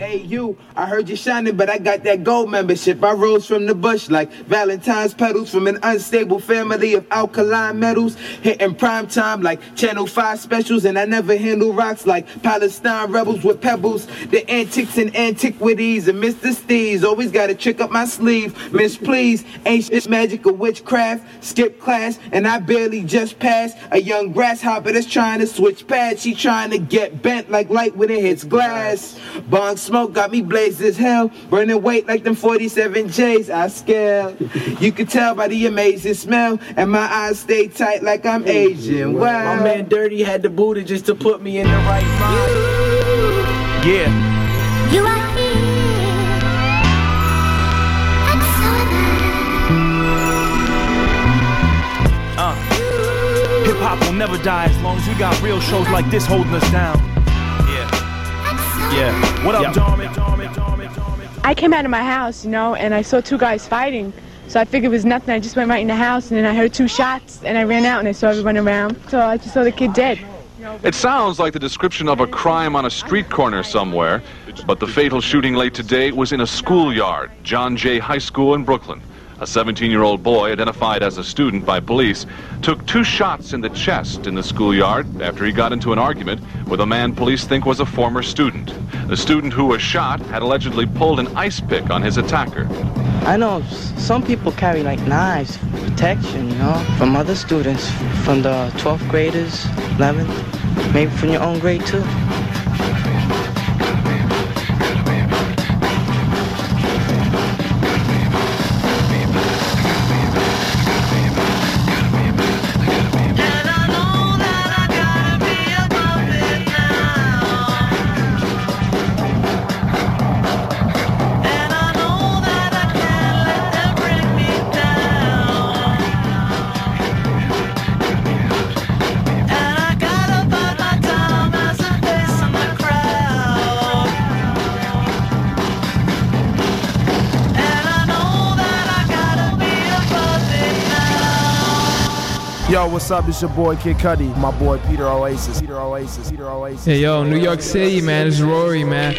Hey you, I heard you shining, but I got that gold membership. I rose from the bush like Valentine's petals from an unstable family of alkaline metals. Hitting prime time like Channel 5 specials, and I never handle rocks like Palestine rebels with pebbles. The antics and antiquities and Mr. Steve's always got a trick up my sleeve. Miss please, shit magic or witchcraft. Skip class, and I barely just passed a young grasshopper that's trying to switch pads. She trying to get bent like light when it hits glass. Bong smoke got me blazed as hell. Burning weight like them 47 J's. I scale. You can tell by the amazing smell. And my eyes stay tight like I'm Asian. Wow. My man Dirty had the booty just to put me in the right mind. Yeah. You are here. I'm so alive. Uh, Hip hop will never die as long as we got real shows like this holding us down. Yeah. What up, yeah. I came out of my house, you know, and I saw two guys fighting. So I figured it was nothing. I just went right in the house, and then I heard two shots, and I ran out, and I saw everyone around. So I just saw the kid dead. It sounds like the description of a crime on a street corner somewhere, but the fatal shooting late today was in a schoolyard, John Jay High School in Brooklyn. A 17-year-old boy, identified as a student by police, took two shots in the chest in the schoolyard after he got into an argument with a man police think was a former student. The student who was shot had allegedly pulled an ice pick on his attacker. I know some people carry like knives, protection, you know, from other students, from the 12th graders, 11th, maybe from your own grade too. What's up? It's your boy Kid Cudi, my boy Peter Oasis. Peter Oasis. Peter Oasis. Hey, yo, New York City, man. It's Rory, man.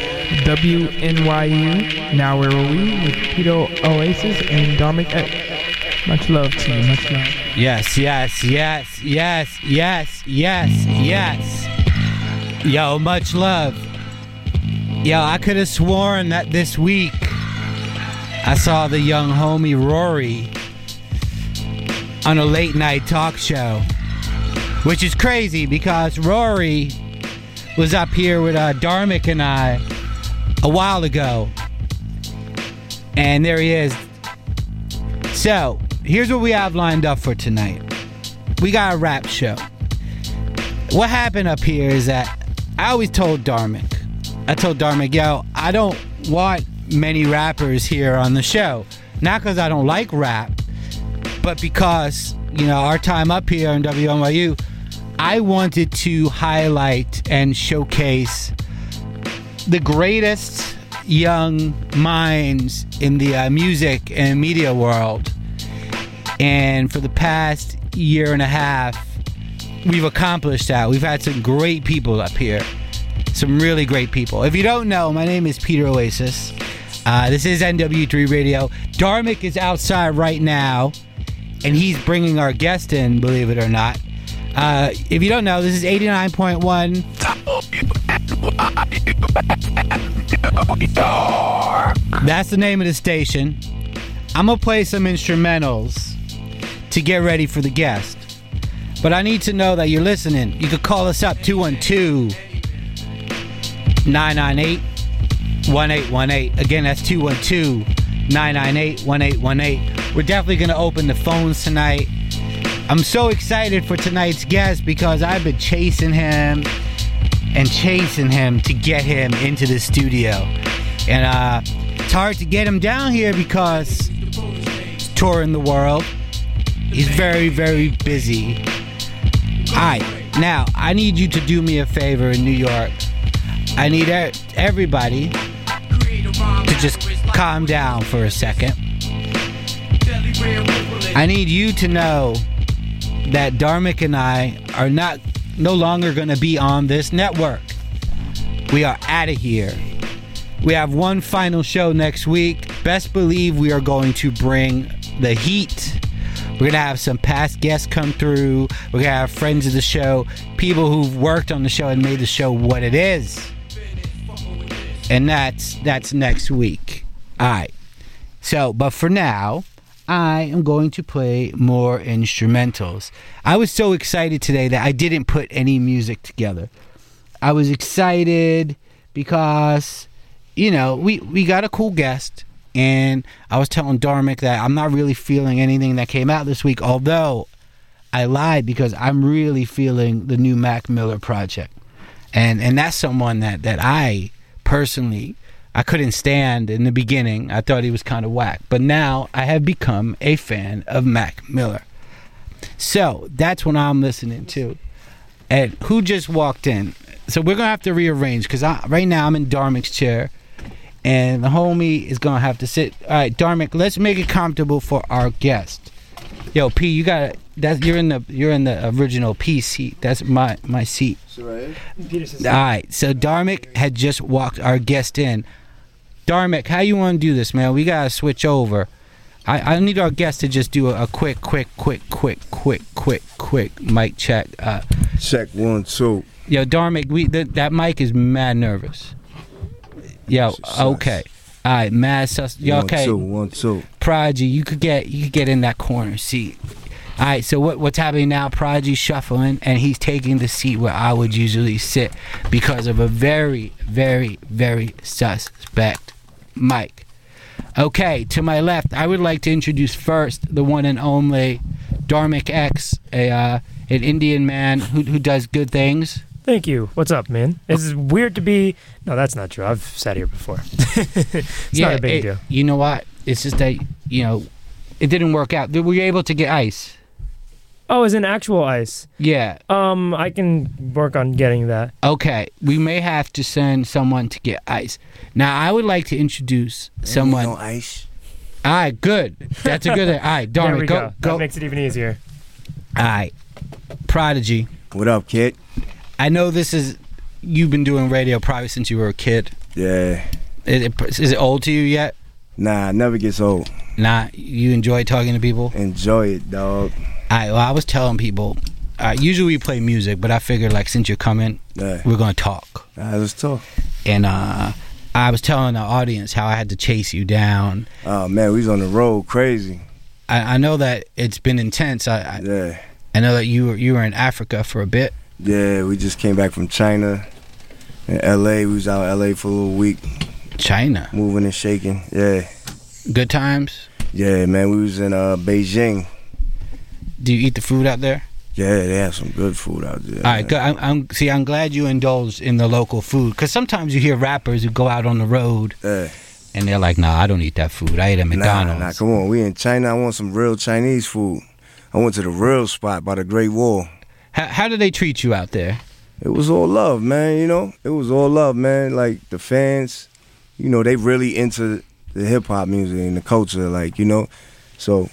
WNYU. Now where are we? With Peter Oasis and Darmik X. Much love to you. Much love. Yes, yes, yes, yes, yes, yes, yes. Yo, much love. Yo, I could have sworn that this week I saw the young homie Rory on a late night talk show, which is crazy because Rory was up here with uh, Darmik and I a while ago, and there he is. So here's what we have lined up for tonight. We got a rap show. What happened up here is that I always told Darmic, I told Darmik, yo, I don't want many rappers here on the show. Not because I don't like rap, but because you know our time up here in WNYU, I wanted to highlight and showcase the greatest young minds in the uh, music and media world. And for the past year and a half, we've accomplished that. We've had some great people up here, some really great people. If you don't know, my name is Peter Oasis. Uh, this is NW3 Radio. Darmik is outside right now and he's bringing our guest in, believe it or not. Uh, if you don't know, this is 89.1. That's the name of the station. I'm going to play some instrumentals to get ready for the guest. But I need to know that you're listening. You could call us up 212 998 1818. Again, that's 212 998 1818. We're definitely going to open the phones tonight. I'm so excited for tonight's guest because I've been chasing him and chasing him to get him into the studio. And uh, it's hard to get him down here because he's touring the world. He's very, very busy. All right, now I need you to do me a favor in New York. I need everybody to just calm down for a second. I need you to know that Darmik and I are not no longer going to be on this network. We are out of here. We have one final show next week. Best believe we are going to bring the heat. We're gonna have some past guests come through. We're gonna have friends of the show, people who've worked on the show and made the show what it is. And that's that's next week. Alright. So, but for now, I am going to play more instrumentals. I was so excited today that I didn't put any music together. I was excited because, you know, we, we got a cool guest. And I was telling Darmic that I'm not really feeling anything that came out this week, although I lied because I'm really feeling the new Mac Miller project. And and that's someone that, that I personally I couldn't stand in the beginning. I thought he was kind of whack. But now I have become a fan of Mac Miller. So that's what I'm listening to. And who just walked in? So we're gonna have to rearrange because right now I'm in Dharmic's chair, and the homie is gonna have to sit. All right, Dharmic, let's make it comfortable for our guest. Yo, P, you got that? You're in the you're in the original P seat. That's my my seat. All right, so Dharmic had just walked our guest in. Dharmic, how you want to do this, man? We gotta switch over. I, I need our guest to just do a, a quick, quick, quick, quick, quick, quick, quick mic check. Uh, check one, two. Yo, Darmic, we th- that mic is mad nervous. Yo, okay. All right, mad sus. Yo, One, okay. two, one, two. Prodigy, you could get you could get in that corner seat. All right, so what what's happening now? Prodigy shuffling, and he's taking the seat where I would usually sit because of a very, very, very suspect mic. Okay, to my left, I would like to introduce first the one and only Dharmic X, a uh, an Indian man who who does good things. Thank you. What's up, man? It's weird to be. No, that's not true. I've sat here before. it's not a big it- deal. You know what? It's just that you know it didn't work out. Were you able to get ice? Oh, is an actual ice? Yeah. Um, I can work on getting that. Okay, we may have to send someone to get ice. Now, I would like to introduce someone. no ice. All right, good. That's a good. All right, darn there it, we go, go. go. That makes it even easier. All right, Prodigy. What up, kid? I know this is you've been doing radio probably since you were a kid. Yeah. Is it, is it old to you yet? Nah, it never gets old. Nah, you enjoy talking to people. Enjoy it, dog. Right, well, I was telling people. Uh, usually we play music, but I figured like since you're coming, we're gonna talk. Nah, let's talk. And uh, I was telling the audience how I had to chase you down. Oh man, we was on the road crazy. I, I know that it's been intense. I, I Yeah. I know that you were you were in Africa for a bit. Yeah, we just came back from China. In LA, we was out in LA for a little week. China. Moving and shaking. Yeah. Good times. Yeah, man, we was in uh Beijing. Do you eat the food out there? Yeah, they have some good food out there. All right. I'm, I'm see. I'm glad you indulged in the local food because sometimes you hear rappers who go out on the road Yeah. and they're like, "Nah, I don't eat that food. I eat at McDonald's." nah, come on. We in China. I want some real Chinese food. I went to the real spot by the Great Wall. How, how do they treat you out there? It was all love, man. You know, it was all love, man. Like the fans, you know, they really into the hip hop music and the culture, like you know. So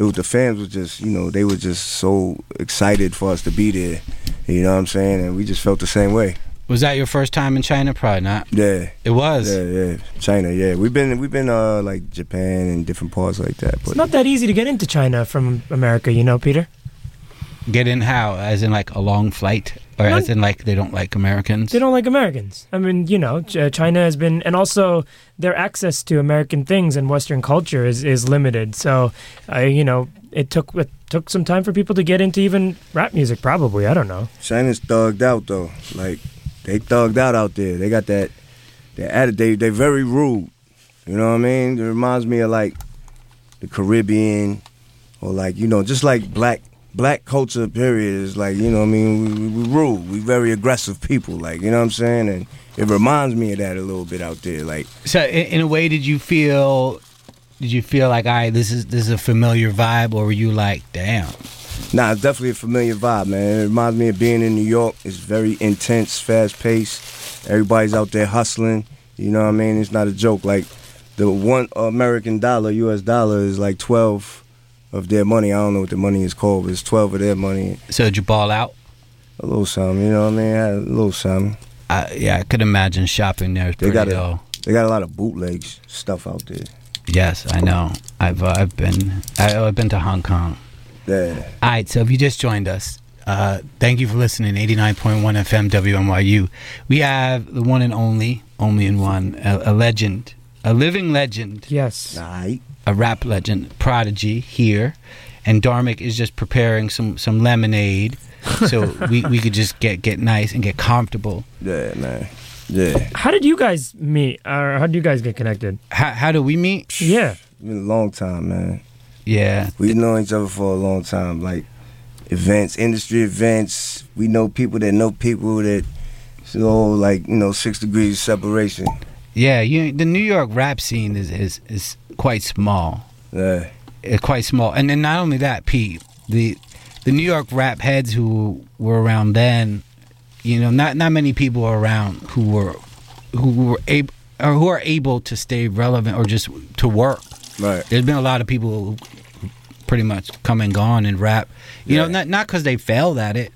it was the fans was just, you know, they were just so excited for us to be there. You know what I'm saying? And we just felt the same way. Was that your first time in China? Probably not. Yeah. It was. Yeah, yeah. China, yeah. We've been we've been uh like Japan and different parts like that. But It's not that easy to get into China from America, you know, Peter. Get in how? As in like a long flight, or No. as in like they don't like Americans? They don't like Americans. I mean, you know, uh, China has been, and also their access to American things and Western culture is, is limited. So, I, you know, it took it took some time for people to get into even rap music. Probably, I don't know. China's thugged out though. Like they thugged out out there. They got that that attitude. They they very rude. You know what I mean? It reminds me of like the Caribbean or like you know just like black black culture. Period is like you know what I mean. We, we, we rude. We very aggressive people. Like you know what I'm saying. And it reminds me of that a little bit out there. Like So, in, in a way, did you feel? Did you feel like, all right, this is this is a familiar vibe, or were you like, damn? Nah, it's definitely a familiar vibe, man. It reminds me of being in New York. It's very intense, fast paced. Everybody's out there hustling. You know what I mean? It's not a joke. Like the one American dollar, U.S. dollar, is like twelve of their money. I don't know what the money is called, but it's twelve of their money. So did you ball out? A little something, you know what I mean? I had a little something. I, yeah, I could imagine shopping there. is They got a dull. they got a lot of bootlegs stuff out there. Yes, I know. I've uh, I've been I, I've been to Hong Kong. Yeah. All right, so if you just joined us, uh, thank you for listening. Eighty nine point one FM WNYU. We have the one and only, only in one, a, a legend, a living legend. Yes. Right. A rap legend, Prodigy here, and Darmic is just preparing some some lemonade, so we, we could just get get nice and get comfortable. Yeah, man. Yeah. How did you guys meet, or how did you guys get connected? How how do we meet? Yeah. Been a long time, man. Yeah. We've known each other for a long time. Like events, industry events. We know people that know people that so like, you know, six degrees separation. Yeah, you the New York rap scene is is, is quite small. Yeah. It's quite small, and then not only that, Pete, the the New York rap heads who were around then, you know, not not many people are around who were who were able or who are able to stay relevant or just to work. Right. There's been a lot of people who pretty much come and gone in rap. You know, not not because they failed at it,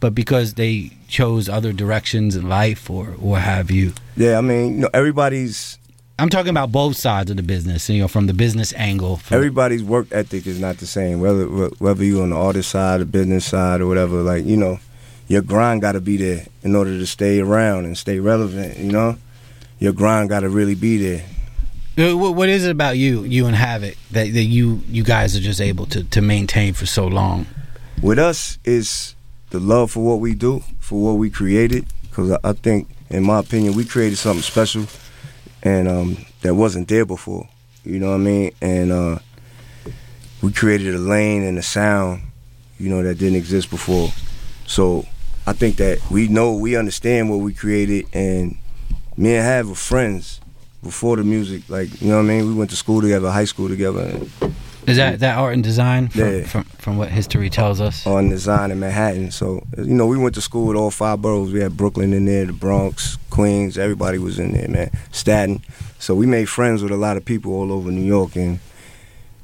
but because they chose other directions in life or what have you. Yeah, I mean, you know, everybody's I'm talking about both sides of the business. You know, from the business angle. Everybody's work ethic is not the same. Whether whether you're on the artist side, the business side, or whatever, like you know, your grind got to be there in order to stay around and stay relevant. You know, your grind got to really be there. Uh, What what is it about you, you and Havoc, that, that you you guys are just able to, to maintain for so long? With us is the love for what we do, for what we created. Because I, I think, in my opinion, we created something special, and um, that wasn't there before. You know what I mean? And uh, we created a lane and a sound, you know, that didn't exist before. So I think that we know, we understand what we created, and me and Hav were friends before the music. Like, you know what I mean? We went to school together, high school together. And, Is that that art and design from, Yeah. from, from what history tells us? on design in Manhattan. So you know, we went to school with all five boroughs. We had Brooklyn in there, the Bronx, Queens. Everybody was in there, man. Staten. So we made friends with a lot of people all over New York, and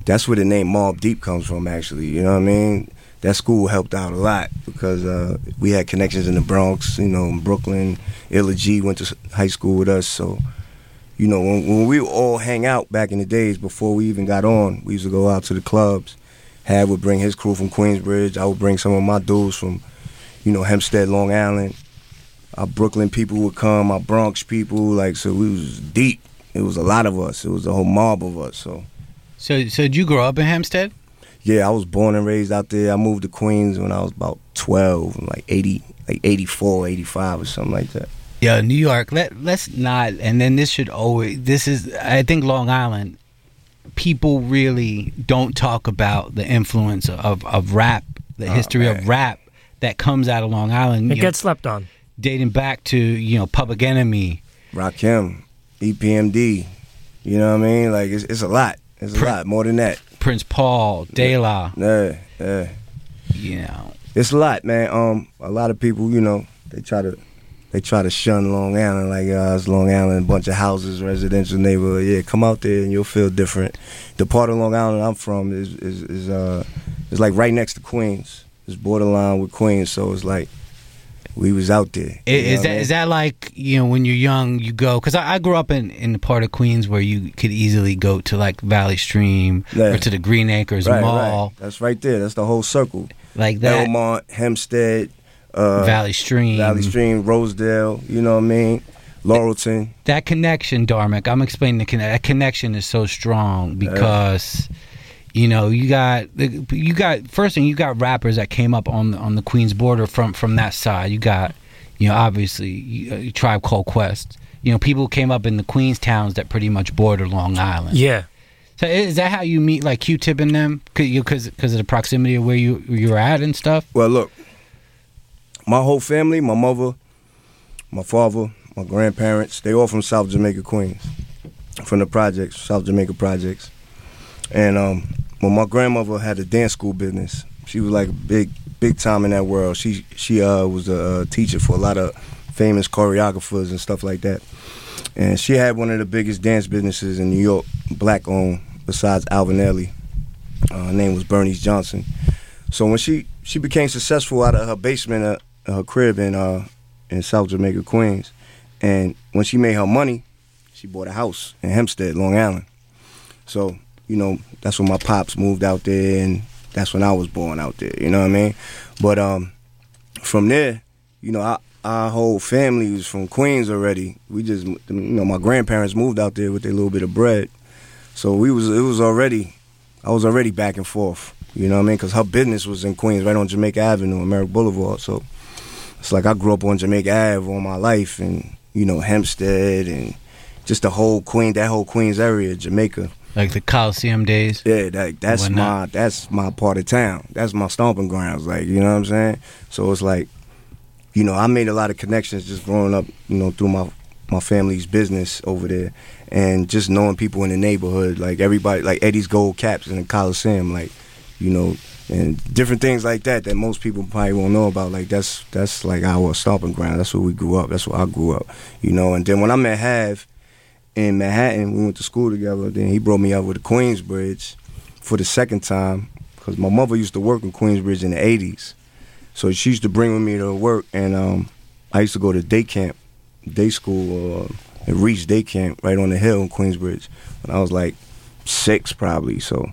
that's where the name Mobb Deep comes from. Actually, you know what I mean? That school helped out a lot because uh, we had connections in the Bronx, you know, in Brooklyn. Illa Ghee went to high school with us, so you know, when, when we all hang out back in the days before we even got on, we used to go out to the clubs. Hav would bring his crew from Queensbridge. I would bring some of my dudes from, you know, Hempstead, Long Island. Our Brooklyn people would come, our Bronx people, like so we was deep. It was a lot of us. It was a whole mob of us. So So so did you grow up in Hempstead? yeah, I was born and raised out there. I moved to Queens when I was about 12, like 80, like 84, 85 or something like that. Yeah, New York. Let let's not. And then this should always. This is. I think Long Island. People really don't talk about the influence of of rap, the Oh, history man. of rap that comes out of Long Island. It you know, gets slept on. dating back to you know Public Enemy. Rakim, EPMD. You know what I mean? Like it's, it's a lot. It's a Pr- lot more than that. Prince Paul, De La. Yeah, yeah. You know, It's a lot, man. Um, a lot of people, you know, they try to they try to shun Long Island, like uh, it's Long Island, a bunch of houses, residential neighborhood. Yeah, come out there and you'll feel different. The part of Long Island I'm from is is, is uh is like right next to Queens. It's borderline with Queens, so it's like we was out there. I- is that I is that like you know when you're young you go because I, I grew up in in the part of Queens where you could easily go to like Valley Stream Yeah. or to the Green Acres right, Mall right. That's right there. That's the whole circle. like that. Elmont, Hempstead, uh, Valley Stream. Valley Stream, Rosedale. You know what I mean? Laurelton. that connection, Dharmic, I'm explaining the connection. That connection is so strong because you know you got you got first thing you got rappers that came up on the, on the Queens border from from that side. You got you know obviously you, uh, Tribe Called Quest. You know people came up in the Queens towns that pretty much border Long Island. Yeah. So is that how you meet like Q-Tip and them? Because because of the proximity of where you you were at and stuff. Well, look, my whole family, my mother, my father, my grandparents, they all from South Jamaica, Queens, from the projects, South Jamaica projects. And um, when my grandmother had a dance school business, she was like big, big time in that world. She she uh, was a, uh teacher for a lot of famous choreographers and stuff like that. And she had one of the biggest dance businesses in New York, black owned, besides Alvin Ailey. Uh, her name was Bernice Johnson. So when she she became successful out of her basement of her crib in uh in South Jamaica, Queens, and when she made her money, she bought a house in Hempstead, Long Island. So you know that's when my pops moved out there, and that's when I was born out there. You know what I mean? But um, from there, you know, our, our whole family was from Queens already. We just, you know, my grandparents moved out there with a little bit of bread, so we was it was already, I was already back and forth. You know what I mean? Because her business was in Queens, right on Jamaica Avenue, American Boulevard. So it's like I grew up on Jamaica Ave all my life, and you know Hempstead and just the whole Queen, that whole Queens area, Jamaica. Like the Coliseum days. Yeah, that, that's uh, my that's my part of town. That's my stomping grounds. Like you know what I'm saying. So it's like, you know, I made a lot of connections just growing up. You know, through my my family's business over there, and just knowing people in the neighborhood. Like everybody, like Eddie's Gold Caps in the Coliseum. Like, you know. And different things like that that most people probably won't know about. Like that's that's like our stomping ground. That's where we grew up. That's where I grew up. You know. And then when I met Hav, in Manhattan. We went to school together. Then he brought me out with the Queensbridge for the second time because my mother used to work in Queensbridge in the 80s. So she used to bring with me to work, and um, I used to go to day camp, day school, uh, at Reach Day Camp right on the hill in Queensbridge when I was like six probably. So,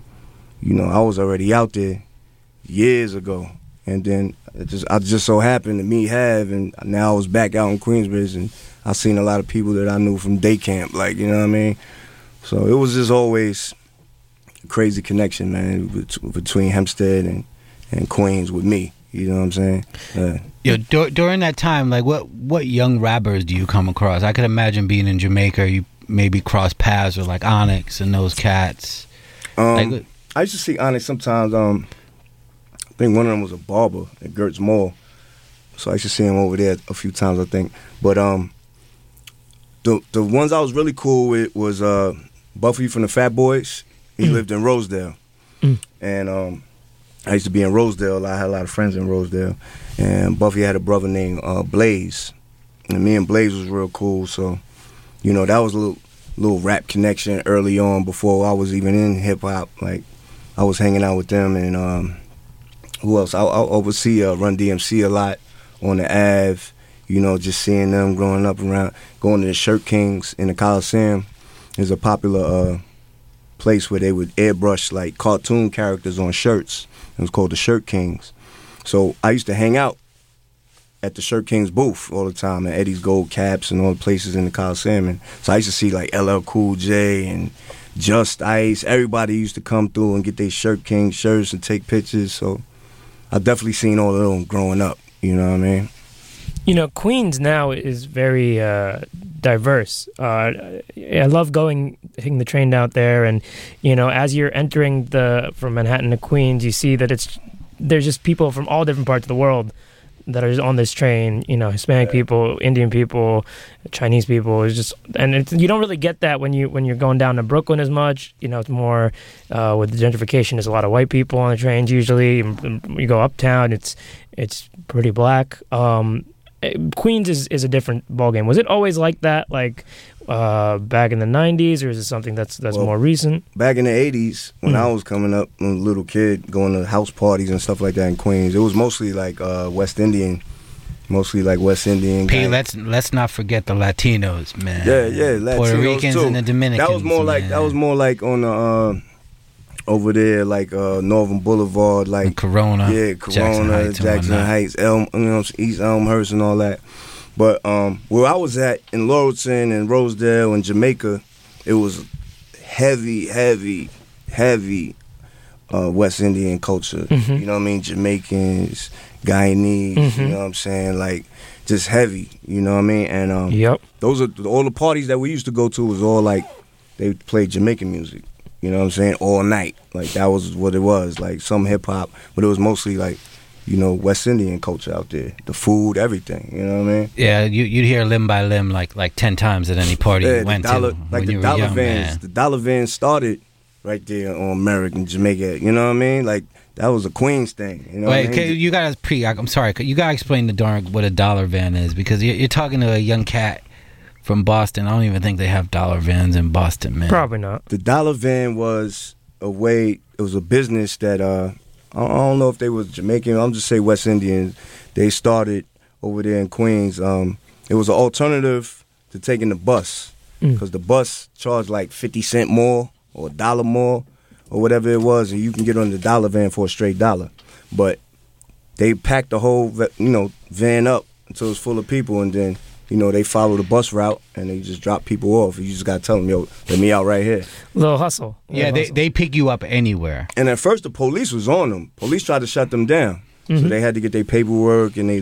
you know, I was already out there years ago. And then it just I just so happened to me Have, and now I was back out in Queensbridge, and I seen a lot of people that I knew from day camp, like you know what I mean. So it was just always a crazy connection, man, between Hempstead and and Queens with me. You know what I'm saying? Uh, Yo, dur- during that time, like what what young rappers do you come across? I could imagine being in Jamaica, you maybe cross paths with like Onyx and those cats. Um, Like, I used to see Onyx sometimes. Um, think one of them was a barber at Gertz Mall, so I used to see him over there a few times. I think, but um, the the ones I was really cool with was uh, Buffy from the Fat Boys. He lived in Rosedale, and um, I used to be in Rosedale. I had a lot of friends in Rosedale, and Buffy had a brother named uh, Blaze, and me and Blaze was real cool. So, you know, that was a little little rap connection early on before I was even in hip hop. Like, I was hanging out with them, and um, who else? I, I oversee uh, Run DMC a lot on the Ave. You know, just seeing them growing up around, going to the Shirt Kings in the Coliseum is a popular uh, place where they would airbrush like cartoon characters on shirts. It was called the Shirt Kings. So I used to hang out at the Shirt Kings booth all the time at Eddie's Gold Caps and all the places in the Coliseum. And so I used to see like LL Cool J and Just Ice. Everybody used to come through and get their Shirt King shirts and take pictures. So I definitely seen all of them growing up. You know what I mean? You know, Queens now is very uh, diverse. Uh, I love going, taking the train out there, and you know, as you're entering the from Manhattan to Queens, you see that it's there's just people from all different parts of the world that are on this train. You know, Hispanic people, Indian people, Chinese people. It's just, and it's, you don't really get that when you when you're going down to Brooklyn as much. You know, it's more uh, with the gentrification. There's a lot of white people on the trains usually. You go uptown, it's it's pretty black. Um, eh, Queens is, is a different ballgame. Was it always like that, like uh, back in the '90s, or is it something that's that's Well, more recent? Back in the '80s, when Mm. I was coming up, when I was a little kid, going to house parties and stuff like that in Queens, it was mostly like uh, West Indian, mostly like West Indian. P, guys. let's let's not forget the Latinos, man. Yeah, yeah, Latinos Puerto Ricans too. and the Dominicans. That was more like that was more like on the uh, over there, like uh, Northern Boulevard, like Corona, yeah, Jackson Corona, Heights Jackson. Heights, Elm, you know, East Elmhurst, and all that. But um, where I was at in Laurelton and Rosedale and Jamaica, it was heavy, heavy, heavy uh, West Indian culture. Mhm. You know what I mean? Jamaicans, Guyanese. You Mhm. know what I'm saying? Like just heavy. You know what I mean? And um, Yep. those are all the parties that we used to go to was all like they played Jamaican music. You know what I'm saying? All night. Like that was what it was. Like some hip hop, but it was mostly like, you know, West Indian culture out there. The food, everything. You know what I mean? Yeah, you, you'd hear limb by limb like like ten times at any party yeah, you the went dollar, to like when the you were dollar young, vans. man. The dollar vans started right there on American Jamaica. You know what I mean? Like that was a Queens thing. You know Wait, what I mean? you gotta pre. I'm sorry, you gotta explain to darn what a dollar van is because you're, you're talking to a young cat from Boston. I don't even think they have dollar vans in Boston, man. Probably not. the dollar van was a way it was a business that uh I don't know if they was Jamaican I'm just say West Indian they started over there in Queens um it was an alternative to taking the bus Mm. because the bus charged like fifty cent more or a dollar more or whatever it was, and you can get on the dollar van for a straight dollar. But they packed the whole you know van up until it's full of people, and then you know they follow the bus route and they just drop people off. You just gotta tell them, yo, let me out right here. Little hustle. Yeah, they, hustle. they pick you up anywhere. And at first, the police was on them. Police tried to shut them down, so Mhm. they had to get their paperwork and they,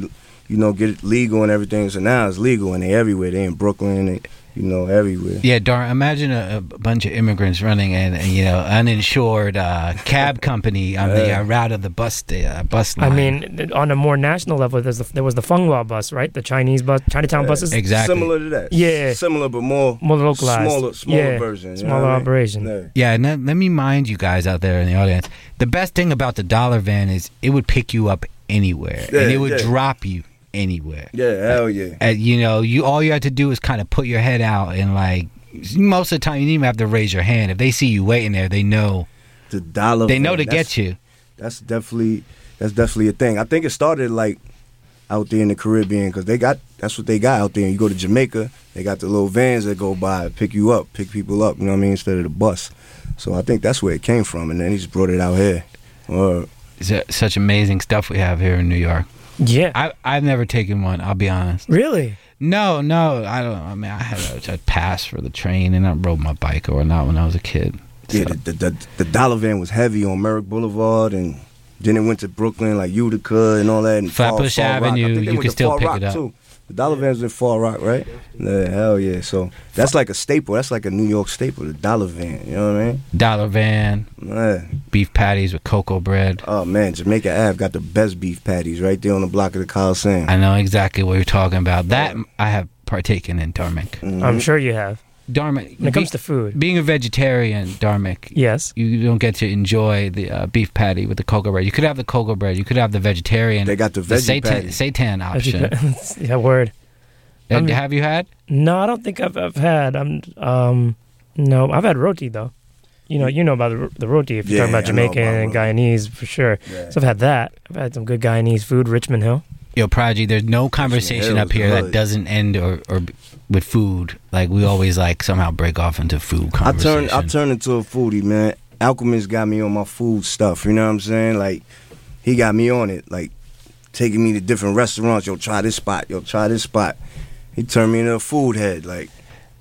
you know, get it legal and everything. So now it's legal and they everywhere. They in Brooklyn, they, you know, everywhere. Yeah, darn. Imagine a, a bunch of immigrants running an you know uninsured uh, cab company on the uh, route of the bus uh, bus I mean, on a more national level, there's the, there was the Fung Wah bus, right? The Chinese bus, Chinatown buses. Exactly. Similar to that. Yeah. Similar, but more More localized. smaller, smaller Yeah, version. smaller what I mean? operation. Yeah. Yeah, and let, let me mind you guys out there in the audience. The best thing about the dollar van is it would pick you up anywhere, and it would yeah. drop you anywhere. Yeah, hell yeah. And you know, you all you have to do is kind of put your head out, and like most of the time, you didn't even have to raise your hand. If they see you waiting there, they know The dollar. they know van, to get you. That's definitely that's definitely a thing. I think it started like out there in the Caribbean because they got that's what they got out there. You go to Jamaica, they got the little vans that go by, pick you up, pick people up. You know what I mean? Instead of the bus. So I think that's where it came from, and then he just brought it out here. Or uh, such amazing stuff we have here in New York. Yeah. I I've never taken one. I'll be honest. Really? No, no, I don't. I mean, I had a, a pass for the train, and I rode my bike or not when I was a kid. yeah, the, the, the, the dollar van was heavy on Merrick Boulevard, and then it went to Brooklyn, like Utica and all that. And Flatbush Far, Far Avenue, you went can still Far pick Rock, it up. Too. The dollar van's in Far Rock, right? Yeah, hell yeah. So that's like a staple. That's like a New York staple, the dollar van. You know what I mean? Dollar van, Yeah. beef patties with cocoa bread. Oh man, Jamaica Ave got the best beef patties right there on the block of the Coliseum. I know exactly what you're talking about. That I have partaken in, Dharmic. Mm-hmm. I'm sure you have. Dharmic. When it comes be- to food. being a vegetarian, Dharmic, Yes. you don't get to enjoy the uh, beef patty with the cocoa bread. You could have the cocoa bread. You could have the vegetarian. They got the veggie satan, patty. satan option. yeah, word. I mean- have you had? No, I don't think I've, I've had. I'm um, no, I've had roti though. You know, you know about the, the roti if you're Yeah, talking about Jamaican about and Guyanese for sure. Yeah. So I've had that. I've had some good Guyanese food. Richmond Hill. Yo, Prodigy, there's no conversation up here that doesn't end or, or b- with food. Like we always like somehow break off into food I conversation. turned I turned into a foodie, man. Alchemist got me on my food stuff. You know what I'm saying? Like he got me on it. Like taking me to different restaurants. Yo, try this spot. Yo, try this spot. He turned me into a food head. Like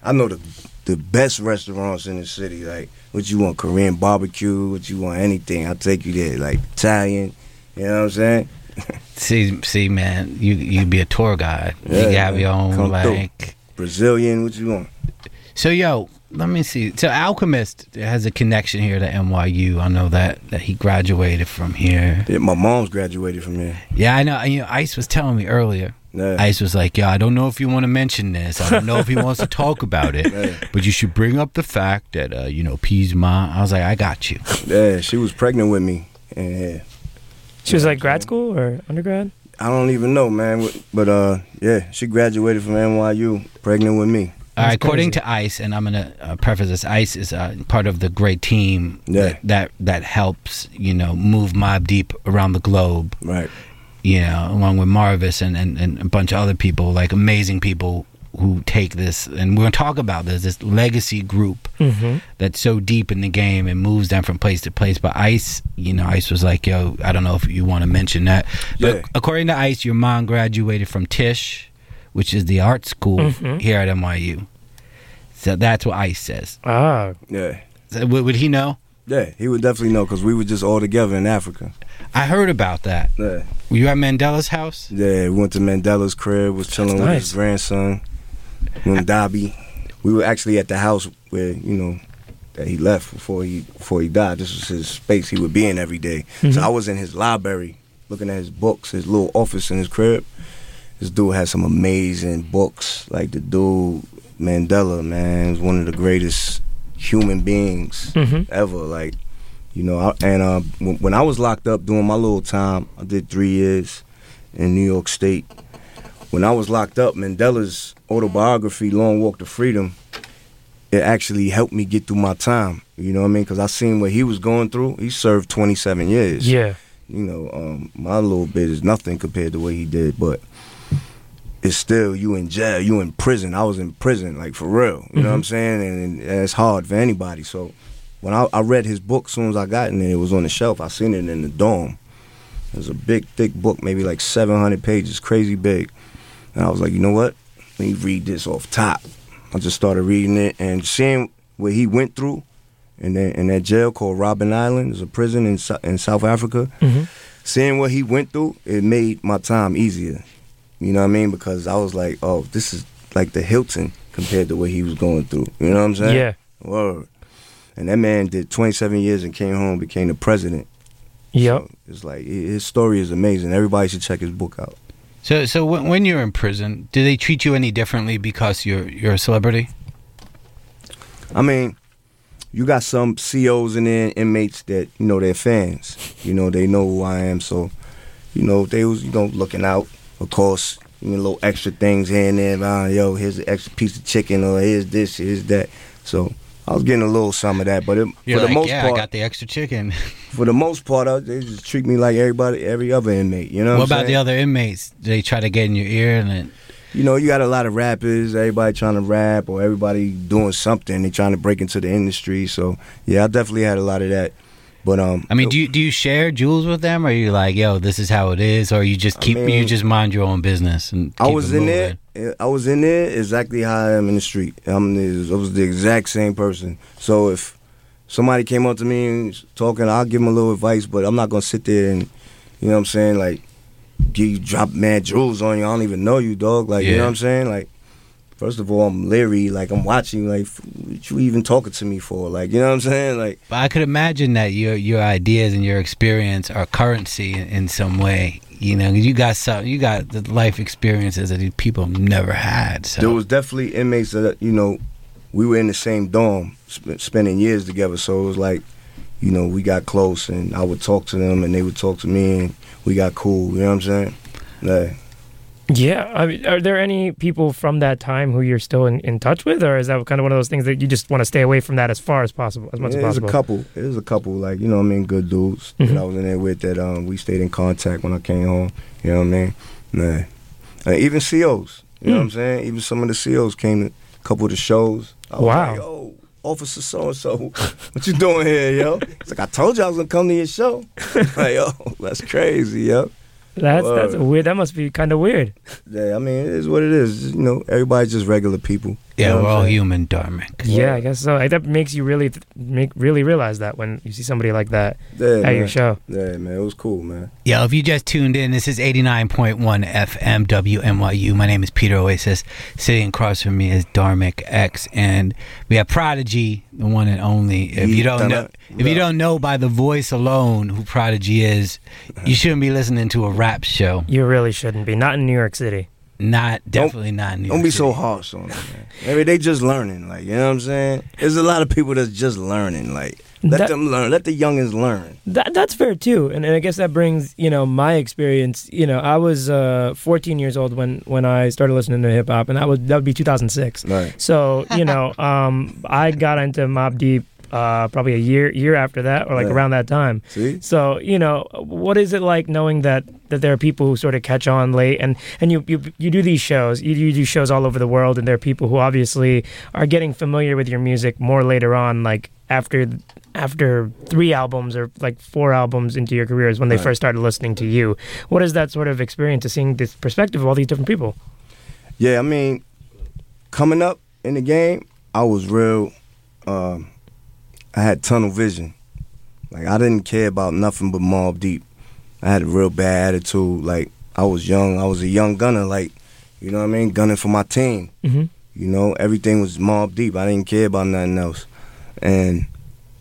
I know the the best restaurants in the city. Like what you want, Korean barbecue. What you want, anything. I'll take you there. Like Italian. You know what I'm saying? See, see, man, you you'd be a tour guide. you Yeah, could have your own Come through. like. Brazilian. What you want? So yo, let me see. So Alchemist has a connection here to NYU. I know that that he graduated from here. Yeah, my mom's graduated from there. Yeah, I know. You know, Ice was telling me earlier. Yeah. Ice was like, "Yeah, I don't know if you want to mention this. I don't know if he wants to talk about it, Yeah. but you should bring up the fact that uh, you know P's mom." I was like, "I got you." Yeah, she was pregnant with me. And yeah. She was like grad school or undergrad. I don't even know, man. But uh, yeah, she graduated from NYU, pregnant with me. All right, according to ICE, and I'm gonna uh, preface this: ICE is uh, part of the great team Yeah. that, that that helps you know move Mobb Deep around the globe. Right. You know, along with Marvis and, and, and a bunch of other people, like amazing people who take this, and we're gonna talk about this this legacy group Mm-hmm. that's so deep in the game and moves them from place to place. But Ice, you know, Ice was like, "Yo, I don't know if you want to mention that." But Yeah. according to Ice, your mom graduated from Tisch, which is the art school Mhm. here at NYU. So that's what Ice says. Ah, Yeah. So would, would he know? Yeah, he would definitely know because we were just all together in Africa. I heard about that. Yeah. Were you at Mandela's house? Yeah, we went to Mandela's crib, was chilling That's with nice. his grandson, Mundabi. We were actually at the house where, you know, that he left before he before he died. This was his space he would be in every day. Mhm. So I was in his library looking at his books, his little office in his crib. This dude had some amazing books. Like the dude Mandela, man, is one of the greatest human beings Mhm. ever. Like, you know, I, and uh, when, when I was locked up doing my little time, I did three years in New York State. When I was locked up, Mandela's autobiography, Long Walk to Freedom, it actually helped me get through my time. You know what I mean? Because I seen what he was going through. He served 27 years. yeah. You know, um, my little bit is nothing compared to what he did, but it's still you in jail, you in prison. I was in prison, like for real. You know what I'm Mhm. saying? And, and it's hard for anybody. So when I, I read his book, as soon as I got in there, it was on the shelf. I seen it in the dorm. It was a big, thick book, maybe like 700 pages, crazy big. And I was like, you know what? Let me read this off top. I just started reading it and seeing what he went through in that, in that jail called Robben Island. It's a prison in, in South Africa. Mhm. Seeing what he went through, it made my time easier. You know what I mean? Because I was like, oh, this is like the Hilton compared to what he was going through. You know what I'm saying? Yeah. Word. And that man did 27 years and came home, became the president. Yep. So it's like his story is amazing. Everybody should check his book out. So, so when, when you're in prison, do they treat you any differently because you're you're a celebrity? I mean, you got some COs and then inmates that you know they're fans. You know they know who I am, so you know they was you know looking out. Of course, you know, little extra things here and there. Uh, yo, here's an extra piece of chicken, or here's this, here's that. So I was getting a little some of that, but it, for like, the most yeah, part, I got the extra chicken. for the most part, uh, they just treat me like everybody, every other inmate. You know what what, about the other inmates? Do they try to get in your ear and then? you know, you got a lot of rappers, everybody trying to rap or everybody doing something. They trying to break into the industry. So yeah, I definitely had a lot of that. But um, I mean, do you do you share jewels with them, or are you like, yo, this is how it is, or you just keep you mean, just mind your own business and I was in moving? there. I was in there exactly how I am in the street. I'm the, I was the exact same person. So if somebody came up to me and talking, I'll give them a little advice, but I'm not gonna sit there and you know what I'm saying, like give you drop mad jewels on you. I don't even know you, dog. Like you know what I'm saying, like. First of all, I'm leery. Like I'm watching. Like, what you even talking to me for? Like, you know what I'm saying? Like, But I could imagine that your your ideas and your experience are currency in, in some way. You know, you got some, you got the life experiences that these people never had. So There was definitely inmates that you know we were in the same dorm, sp- spending years together. So it was like, you know, we got close, and I would talk to them, and they would talk to me, and we got cool. You know what I'm saying? Yeah. Yeah. I mean, are there any people from that time who you're still in, in touch with, or is that kind of one of those things that you just want to stay away from that as far as possible, as much Yeah, as possible? There's a couple. There's a couple, like you know, what I mean, good dudes Mhm. that I was in there with that um we stayed in contact when I came home. You know what I mean? Nah. Uh, even COs. You know what I'm Hmm. saying? Even some of the COs came to a couple of the shows. I was Wow. like, yo, Officer so and so, what you doing here, yo? It's like I told you I was gonna come to your show. like, yo, that's crazy, yo. That's that's weird. That must be kind of weird. Yeah, I mean, it is what it is. You know, everybody's just regular people. You yeah, know we're all saying? human, Darmic. Yeah, I guess so. Like, that makes you really th- make really realize that when you see somebody like that Yeah, at man. your show. Yeah, man, it was cool, man. Yo, if you just tuned in, this is 89.1 FM WNYU. My name is Peter Oasis. Sitting across from me is Darmic X, and we have Prodigy, the one and only. If you don't know, if you don't know by the voice alone who Prodigy is, you shouldn't be listening to a rap show. You really shouldn't be. Not in New York City. Not definitely not. In New Don't be City. so harsh on them, man. Maybe they just learning, like you know what I'm saying. There's a lot of people that's just learning. Like let That- them learn. Let the youngins learn. That that's fair too, and, and I guess that brings you know my experience. You know, I was uh, 14 years old when when I started listening to hip hop, and that was that would be 2006. Right. So you know, um, I got into Mobb Deep uh, probably a year year after that, or like Right. around that time. See? So you know, what is it like knowing that that there are people who sort of catch on late, and and you you, you do these shows, you, you do shows all over the world, and there are people who obviously are getting familiar with your music more later on, like after after three albums or like four albums into your careers when they Right. first started listening to you. What is that sort of experience of seeing this perspective of all these different people? Yeah, I mean, coming up in the game, I was real. Um, I had tunnel vision. Like I didn't care about nothing but Mobb Deep. I had a real bad attitude. Like I was young. I was a young gunner. Like you know what I mean, gunning for my team. Mm-hmm. You know, everything was Mobb Deep. I didn't care about nothing else. And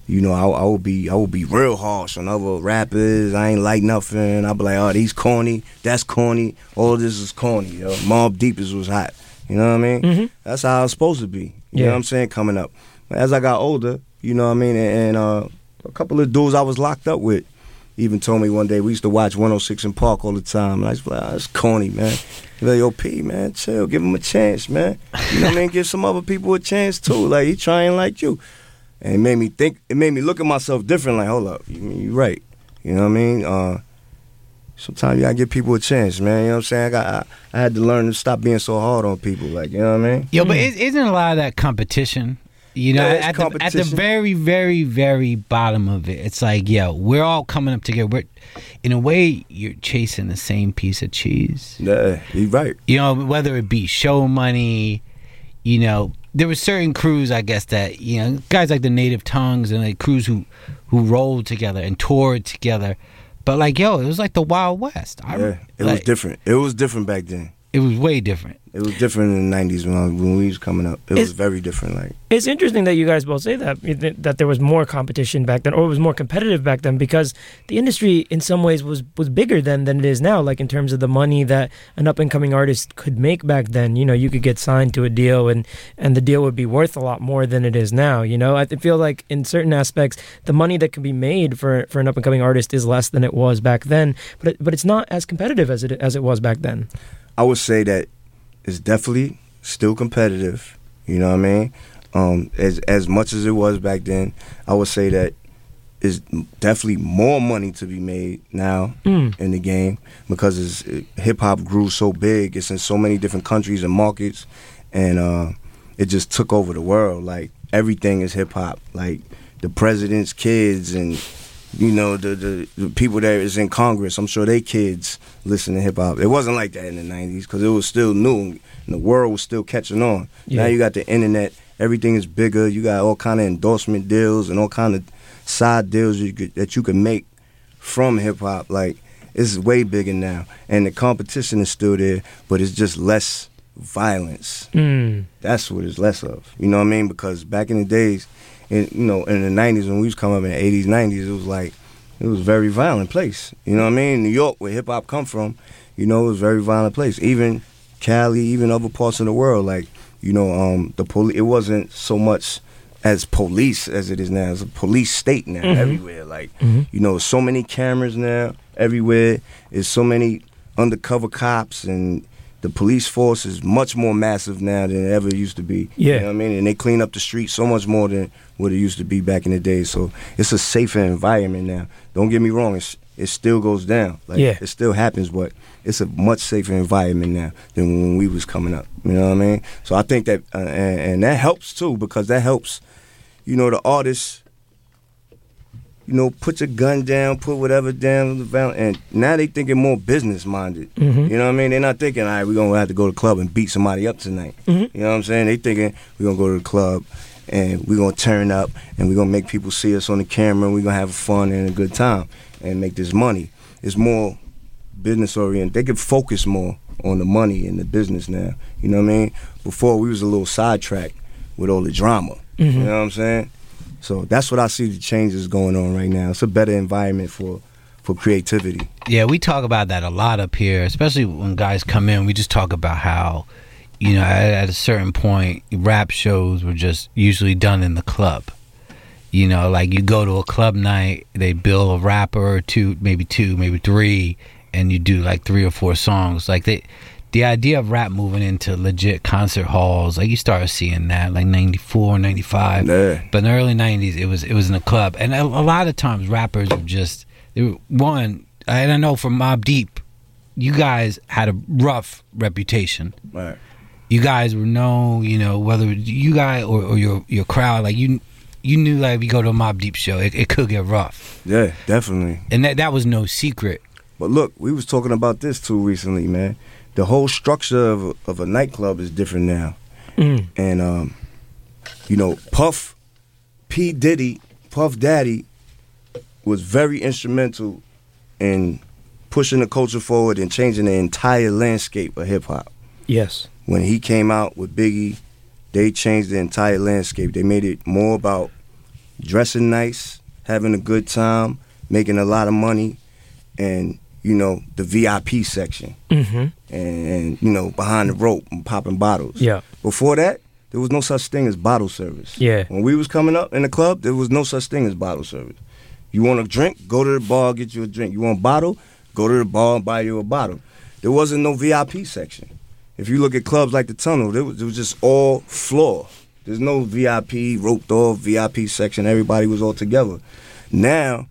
you know, I, I would be I would be real harsh on other rappers. I ain't like nothing. I'd be like, oh, these corny. That's corny. All this is corny. Yo. Mobb Deep is was hot. You know what I mean? Mhm. That's how I was supposed to be. You know what I'm saying? Coming up. As I got older, you know what I mean, and, and uh, a couple of dudes I was locked up with even told me one day we used to watch 106 & Park all the time. And I was like, oh, that's corny, man. He's like, yo, P, man, chill, give him a chance, man. You know what I mean? Give some other people a chance too. Like he trying like you. And it made me think. It made me look at myself different. Like, hold up, you you're right. You know what I mean? Uh, sometimes you gotta give people a chance, man. You know what I'm saying? I got I, I had to learn to stop being so hard on people, like you know what I mean? Yo, but is, isn't a lot of that competition? You know, Yeah, at, the, at the very, very, very bottom of it, it's like, yo, we're all coming up together. We're, in a way, you're chasing the same piece of cheese. Yeah, you're right. You know, whether it be show money, you know, there were certain crews, I guess, that you know, guys like the Native Tongues and like crews who who rolled together and toured together. But like, yo, it was like the Wild West. I, Yeah, it was different. It was different back then. It was way different. It was different in the '90s when, I, when we was coming up. It was very different. Like It's interesting that you guys both say that that there was more competition back then, or it was more competitive back then, because the industry in some ways was was bigger then than it is now. Like in terms of the money that an up and coming artist could make back then. You know, you could get signed to a deal, and and the deal would be worth a lot more than it is now. You know, I feel like in certain aspects, the money that can be made for for an up and coming artist is less than it was back then. But it, but it's not as competitive as it as it was back then. I would say that it's definitely still competitive. You know what I mean? Um, as as much as it was back then, I would say that it's definitely more money to be made now Mm. in the game because it's, hip hop grew so big. It's in so many different countries and markets, and uh, it just took over the world. Like everything is hip hop. Like the president's kids and you know the, the the people that is in Congress. I'm sure they kids listen to hip hop. It wasn't like that in the '90s because it was still new and the world was still catching on. Yeah. Now you got the internet. Everything is bigger. You got all kind of endorsement deals and all kind of side deals you could, that you can make from hip hop. Like it's way bigger now, and the competition is still there, but it's just less violence. Mm. That's what it's less of. You know what I mean? Because back in the days, in you know, in the '90s when we was coming up in the '80s, '90s, it was like it was a very violent place. You know what I mean? New York, where hip hop come from, you know, it was a very violent place. Even Cali, even other parts of the world, like you know, um, the police. It wasn't so much as police as it is now. It's a police state now Mhm. everywhere. Like Mhm. you know, so many cameras now everywhere. There's so many undercover cops and the police force is much more massive now than it ever used to be. Yeah. You know what I mean? And they clean up the streets so much more than what it used to be back in the day. So it's a safer environment now. Don't get me wrong, it's, it still goes down. Like Yeah. it still happens, but it's a much safer environment now than when we was coming up. You know what I mean? So I think that uh, and, and that helps too because that helps you know the artists you know, put your gun down, put whatever down, and now they thinking more business minded. Mhm. You know what I mean? They're not thinking, all right, we're gonna have to go to the club and beat somebody up tonight. Mhm. You know what I'm saying? They thinking we're gonna go to the club and we're gonna turn up and we're gonna make people see us on the camera and we're gonna have fun and a good time and make this money. It's more business oriented. They can focus more on the money and the business now. You know what I mean? Before we was a little sidetracked with all the drama. Mhm. You know what I'm saying? So that's what I see the changes going on right now. It's a better environment for for creativity. Yeah, we talk about that a lot up here, especially when guys come in. We just talk about how, you know, at, at a certain point, rap shows were just usually done in the club. You know, like you go to a club night, they bill a rapper or two, maybe two, maybe three, and you do like three or four songs. Like they, the idea of rap moving into legit concert halls, like you started seeing that, like 94, 95. Yeah. But in the early '90s, it was it was in a club, and a, a lot of times rappers were just they were one. And I know from Mobb Deep, you guys had a rough reputation. Right. You guys were known, you know, whether you guys or, or your your crowd, like you you knew like if you go to a Mobb Deep show, it, it could get rough, Yeah, definitely. and that that was no secret. But look, we was talking about this too recently, man. The whole structure of a, of a nightclub is different now. Mm. And um, you know, Puff, P Diddy, Puff Daddy, was very instrumental in pushing the culture forward and changing the entire landscape of hip hop. Yes. When he came out with Biggie, they changed the entire landscape. They made it more about dressing nice, having a good time, making a lot of money, and you know the VIP section Mm-hmm. and, and you know behind the rope and popping bottles. Yeah. Before that, there was no such thing as bottle service. Yeah. When we was coming up in the club, there was no such thing as bottle service. You want a drink? Go to the bar, get you a drink. You want a bottle? Go to the bar and buy you a bottle. There wasn't no VIP section. If you look at clubs like the Tunnel, there was, it was just all floor. There's no VIP, roped off VIP section. Everybody was all together. Now,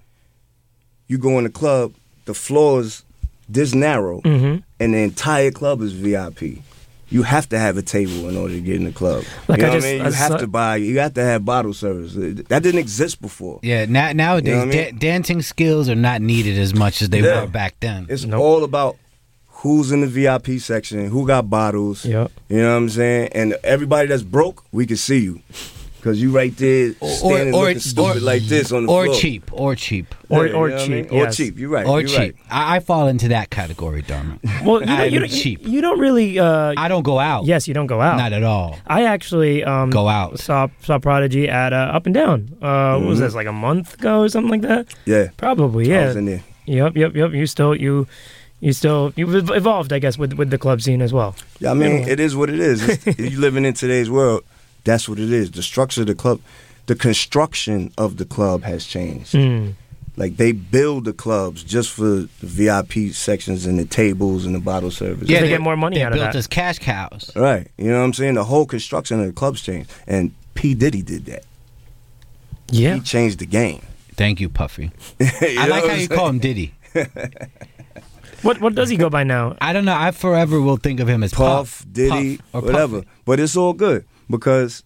you go in the club, the floor is this narrow, Mhm. and the entire club is VIP. You have to have a table in order to get in the club. Like you know I what just- I mean? I You have saw- to buy. You have to have bottle service. That didn't exist before. Yeah, na- nowadays You know what I mean? da- dancing skills are not needed as much as they Yeah. were back then. It's all about who's in the VIP section, who got bottles. Yep. You know what I'm saying? And everybody that's broke, we can see you. Cause you right there standing looking stupid like this on the or floor. cheap, or cheap, Yeah, you know what I mean? Or cheap. You're right. Or you're cheap. right. I, I fall into that category, Dharma. Well, you, don't, you, don't- cheap. you don't really. Uh, I don't go out. Yes, you don't go out. Not at all. I actually um, Go out. Saw saw Prodigy at uh, Up and Down. Uh, What was Mhm. this like a month ago or something like that? Yeah. Probably. I Yeah. was in there. Yep. Yep. Yep. You still you. You still you've evolved, I guess, with with the club scene as well. Yeah, I mean, Yeah. it is what it is. It's- you living in today's world. That's what it is. The structure of the club, the construction of the club has changed. Mm. Like they build the clubs just for the VIP sections and the tables and the bottle service. Yeah, they get more money they out of that. built that. as cash cows. Right. You know what I'm saying? The whole construction of the clubs changed. And P. Diddy did that. Yeah. He changed the game. Thank you, Puffy. You I like how you call him Diddy. What what does he go by now? I don't know. I forever will think of him as Puff, Puff, Diddy, Puff, or whatever. Puffy. But it's all good because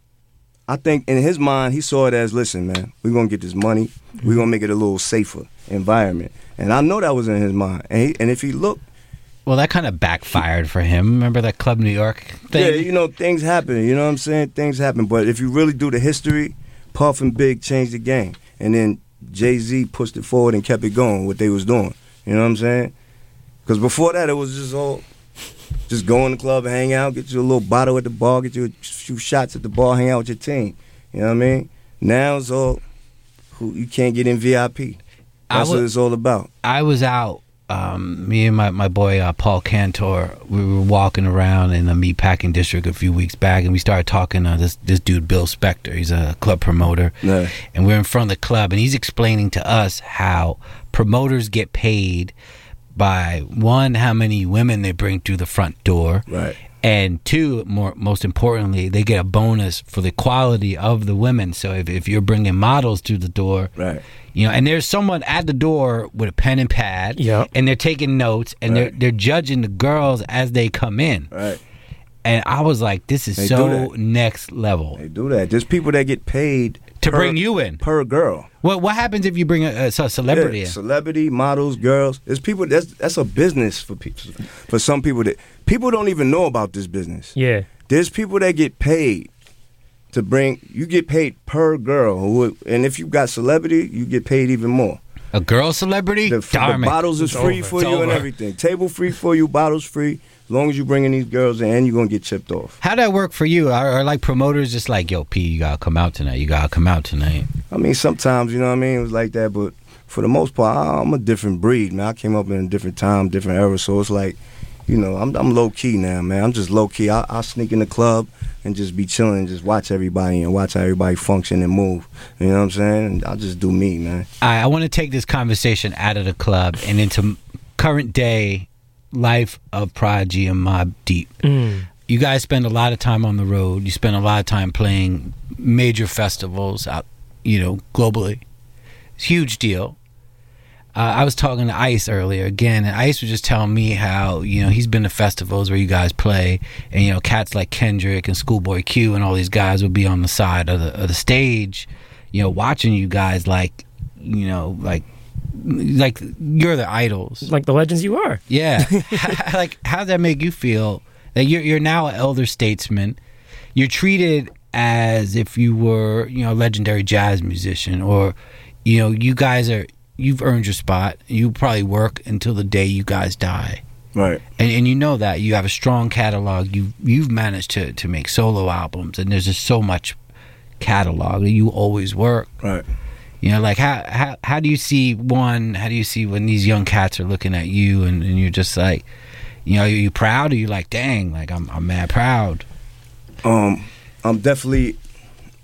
I think in his mind he saw it as, listen, man, we're gonna get this money. We're gonna make it a little safer environment. And I know that was in his mind. And he, and if he looked, Well, that kind of backfired for him. Remember that Club New York thing? yeah, you know, things happen. You know what I'm saying? Things happen. But if you really do the history, Puff and Big changed the game, and then Jay Z pushed it forward and kept it going. What they was doing. You know what I'm saying? Because before that, it was just all. Just go in the club and hang out, get you a little bottle at the bar, get you a few shots at the bar, hang out with your team. You know what I mean? Now it's all who you can't get in VIP. That's would- what it's all about. I was out. Um, me and my, my boy uh, Paul Cantor, we were walking around in the meatpacking district a few weeks back, and we started talking to this this dude Bill Spector. He's a club promoter, Yeah. and we're in front of the club, and he's explaining to us how promoters get paid by one how many women they bring through the front door, Right. and two, more most importantly, they get a bonus for the quality of the women. So if, if you're bringing models through the door, Right. you know, and there's someone at the door with a pen and pad, Yep. and they're taking notes, and they're they're judging the girls as they come in. Right. And I was like, this is They so that. next level They do that. There's people that get paid to per- bring you in. per girl. What what happens if you bring a, a, a celebrity Yeah, in? celebrity, models, girls. There's people that's that's a business for people. For some people that people don't even know about this business. Yeah. There's people that get paid to bring. You get paid per girl, and if you got celebrity, you get paid even more. A girl celebrity? The, the Darn it. bottles is It's free over. for It's you and everything. Table free for you, bottles free. As long as you bringing these girls in, you're gonna get chipped off. How'd that work for you? Are, are like promoters just like, yo, P, you gotta come out tonight. You gotta come out tonight. I mean, sometimes you know what I mean. It was like that, but for the most part, I'm a different breed, man. I came up in a different time, different era, so it's like, you know, I'm I'm low key now, man. I'm just low key. I I sneak in the club and just be chilling and just watch everybody and watch how everybody function and move. You know what I'm saying? And I just do me, man. I, I want to take this conversation out of the club and into current day life of Prodigy and Mobb Deep. Mm. You guys spend a lot of time on the road. You spend a lot of time playing major festivals out, you know, globally. It's a huge deal. Uh, I was talking to Ice earlier again, and Ice was just telling me how you know he's been to festivals where you guys play, and you know cats like Kendrick and Schoolboy Q and all these guys would be on the side of the of the stage, you know, watching you guys like, you know, like like you're the idols. Like the legends you are. Yeah. like, how does that make you feel? That you're you're now an elder statesman. You're treated as if you were, you know, a legendary jazz musician, or, you know, you guys are you've earned your spot. You probably work until the day you guys die. Right. And, and you know that you have a strong catalog. You you've managed to to make solo albums, and there's just so much catalog. that You always work. Right. You know, like how how how do you see one? How do you see when these young cats are looking at you, and, and you're just like, you know, are you proud? are you like, dang, like I'm I'm mad proud. Um, I'm definitely.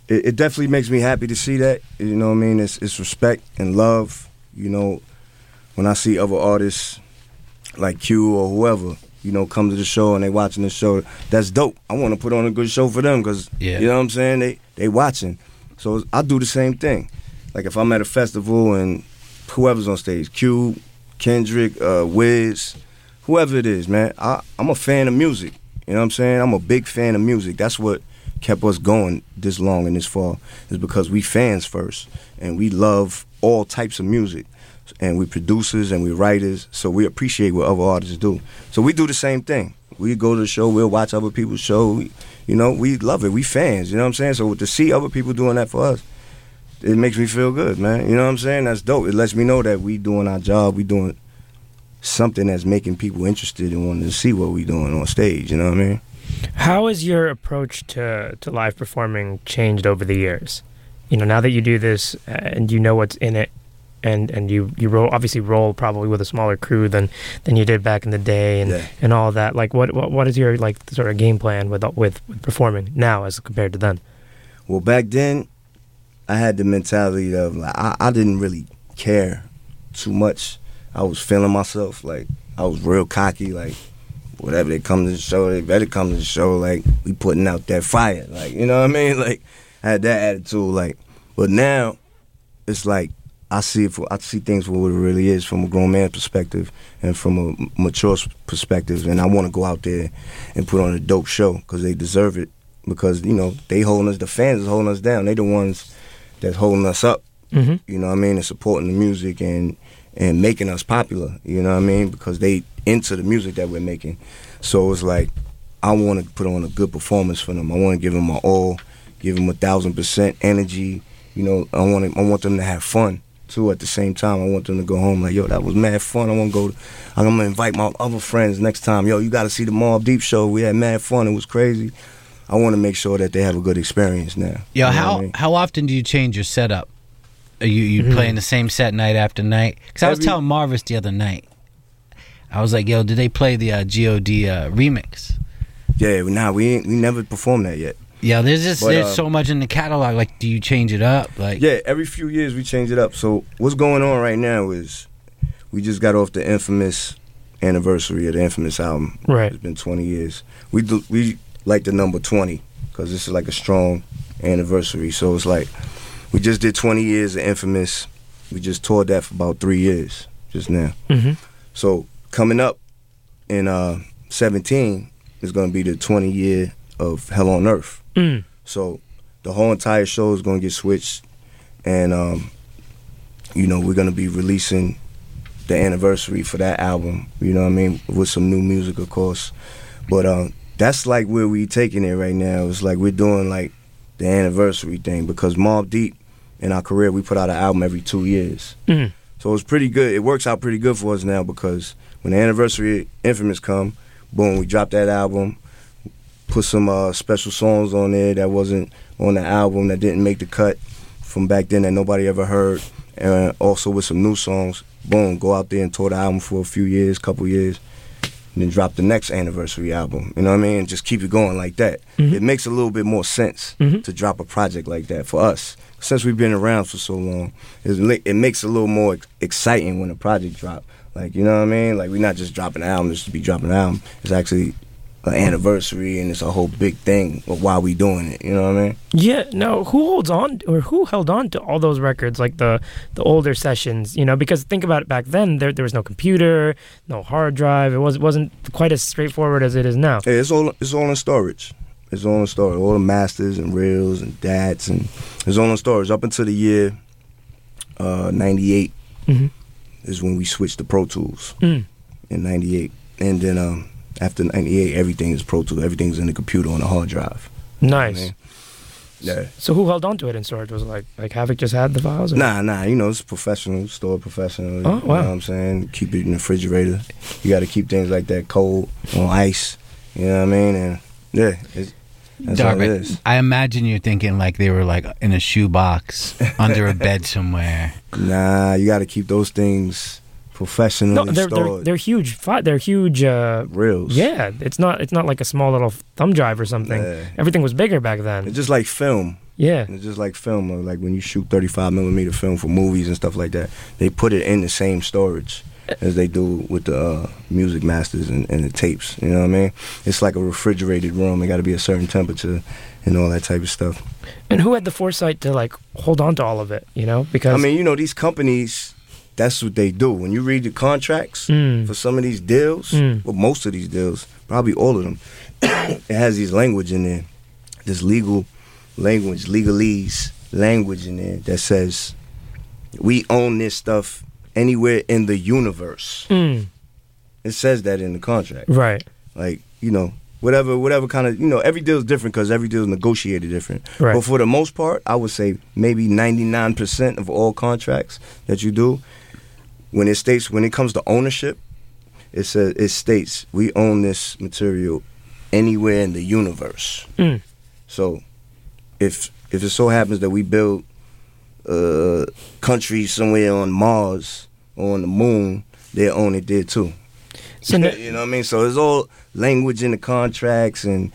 It, it definitely makes me happy to see that. You know what I mean? It's it's respect and love. You know, when I see other artists like Q or whoever, you know, come to the show and they watching the show, that's dope. I want to put on a good show for them because Yeah. you know what I'm saying. They they watching, so I do the same thing. Like if I'm at a festival and whoever's on stage, Q, Kendrick, uh, Wiz, whoever it is, man. I, I'm a fan of music. You know what I'm saying? I'm a big fan of music. That's what kept us going this long and this far is because we fans first and we love all types of music and we producers and we writers so we appreciate what other artists do so we do the same thing we go to the show we'll watch other people's show you know we love it we fans you know what i'm saying so to see other people doing that for us it makes me feel good man you know what i'm saying that's dope it lets me know that we doing our job we doing something that's making people interested and wanting to see what we doing on stage you know what i mean How has your approach to, to live performing changed over the years? You know, now that you do this uh, and you know what's in it, and, and you you roll obviously roll probably with a smaller crew than, than you did back in the day and, Yeah. and all that. Like, what, what what is your like sort of game plan with with, with performing now as compared to then? Well, back then, I had the mentality of like I, I didn't really care too much. I was feeling myself like I was real cocky. Like whatever they come to the show, they better come to the show. Like we putting out that fire. Like you know what I mean? Like I had that attitude. Like, but now it's like I see it for I see things for what it really is from a grown man perspective and from a mature perspective, and I want to go out there and put on a dope show because they deserve it. Because you know they holding us, the fans is holding us down. They the ones that's holding us up. Mm-hmm. You know what I mean? And supporting the music and and making us popular. You know what I mean? Because they into the music that we're making. So it's like I want to put on a good performance for them. I want to give them my all, give them a thousand percent energy. You know, I want to, I want them to have fun too. At the same time, I want them to go home like, yo, that was mad fun. I want to go. To, I'm gonna invite my other friends next time. Yo, you got to see the Mobb Deep show. We had mad fun. It was crazy. I want to make sure that they have a good experience now. Yo, You know how I mean? how often do you change your setup? Are you you playing the same set night after night? Because I was Every- telling Marvis the other night. I was like, "Yo, did they play the uh, God uh, remix?" Yeah, nah, we ain't, we never performed that yet. Yeah, there's just But, there's uh, so much in the catalog. Like, do you change it up? Like, Yeah, every few years we change it up. So what's going on right now is we just got off the infamous anniversary of the infamous album. Right. It's been 20 years. We do, we like the number 20 because this is like a strong anniversary. So it's like we just did 20 years of infamous. We just toured that for about three years just now. Mm-hmm. So coming up in uh 17 is going to be the 20 year of Hell on Earth. Mm. So the whole entire show is going to get switched, and um, you know we're going to be releasing the anniversary for that album. You know what I mean, with some new music, of course. But um, that's like where we taking it right now. It's like we're doing like the anniversary thing because Mobb Deep in our career we put out an album every two years. Mm. So it's pretty good. It works out pretty good for us now because when the anniversary Infamous come, boom, we drop that album, put some uh, special songs on there that wasn't on the album that didn't make the cut from back then that nobody ever heard, and also with some new songs. Boom, go out there and tour the album for a few years, couple years, and then drop the next anniversary album. You know what I mean? And just keep it going like that. It makes a little bit more sense Mhm. to drop a project like that for us. Since we've been around for so long, it makes it a little more exciting when a project drop. Like you know what I mean? Like we're not just dropping an album just to be dropping an album. It's actually an anniversary and it's a whole big thing of why we doing it. You know what I mean? Yeah, no. Who holds on or who held on to all those records, like the the older sessions? You know, because think about it. Back then, there there was no computer, no hard drive. It was wasn't quite as straightforward as it is now. Yeah, it's all it's all in storage. It's all in storage. All the masters and reels and dats and it's all in storage up until the year uh, '98 Mhm. is when we switched to Pro Tools Mm. in '98, and then um, after '98, everything is Pro Tools. Everything's in the computer on a hard drive. Nice. Man. Yeah. So who held on to it in storage? Was it like like Havoc just had the files? or- Nah, nah, you know, it's professional, store professional. Oh, You know wow. what I'm saying? Keep it in the refrigerator. You got to keep things like that cold on ice. You know what I mean? And yeah, it's, that's all it Darvin, is. I imagine you're thinking like they were like in a shoebox under a bed somewhere. Nah, you got to keep those things professionally No, they're they're, they're huge. Fi- they're huge. Uh, Reels. yeah, it's not it's not like a small little thumb drive or something. Yeah. Everything was bigger back then. It's just like film. Yeah. It's just like film. Like when you shoot 35 millimeter film for movies and stuff like that, they put it in the same storage as they do with the uh, music masters and, and the tapes. You know what I mean? It's like a refrigerated room. It got to be a certain temperature and all that type of stuff. And who had the foresight to like hold on to all of it? You know, because I mean, you know, these companies, that's what they do. When you read the contracts Mm. for some of these deals, Mm. well, most of these deals, probably all of them, it has these language in there, this legal language, legalese language in there that says we own this stuff anywhere in the universe. Mm. It says that in the contract. Right. Like, you know, whatever whatever kind of, you know, every deal is different because every deal is negotiated different. Right. But for the most part, I would say maybe 99% of all contracts that you do, when it states, when it comes to ownership, it says, it states, we own this material anywhere in the universe. Mm. So if if it so happens that we build a country somewhere on Mars or on the moon, they own it there too. So you know what I mean? So it's all language in the contracts and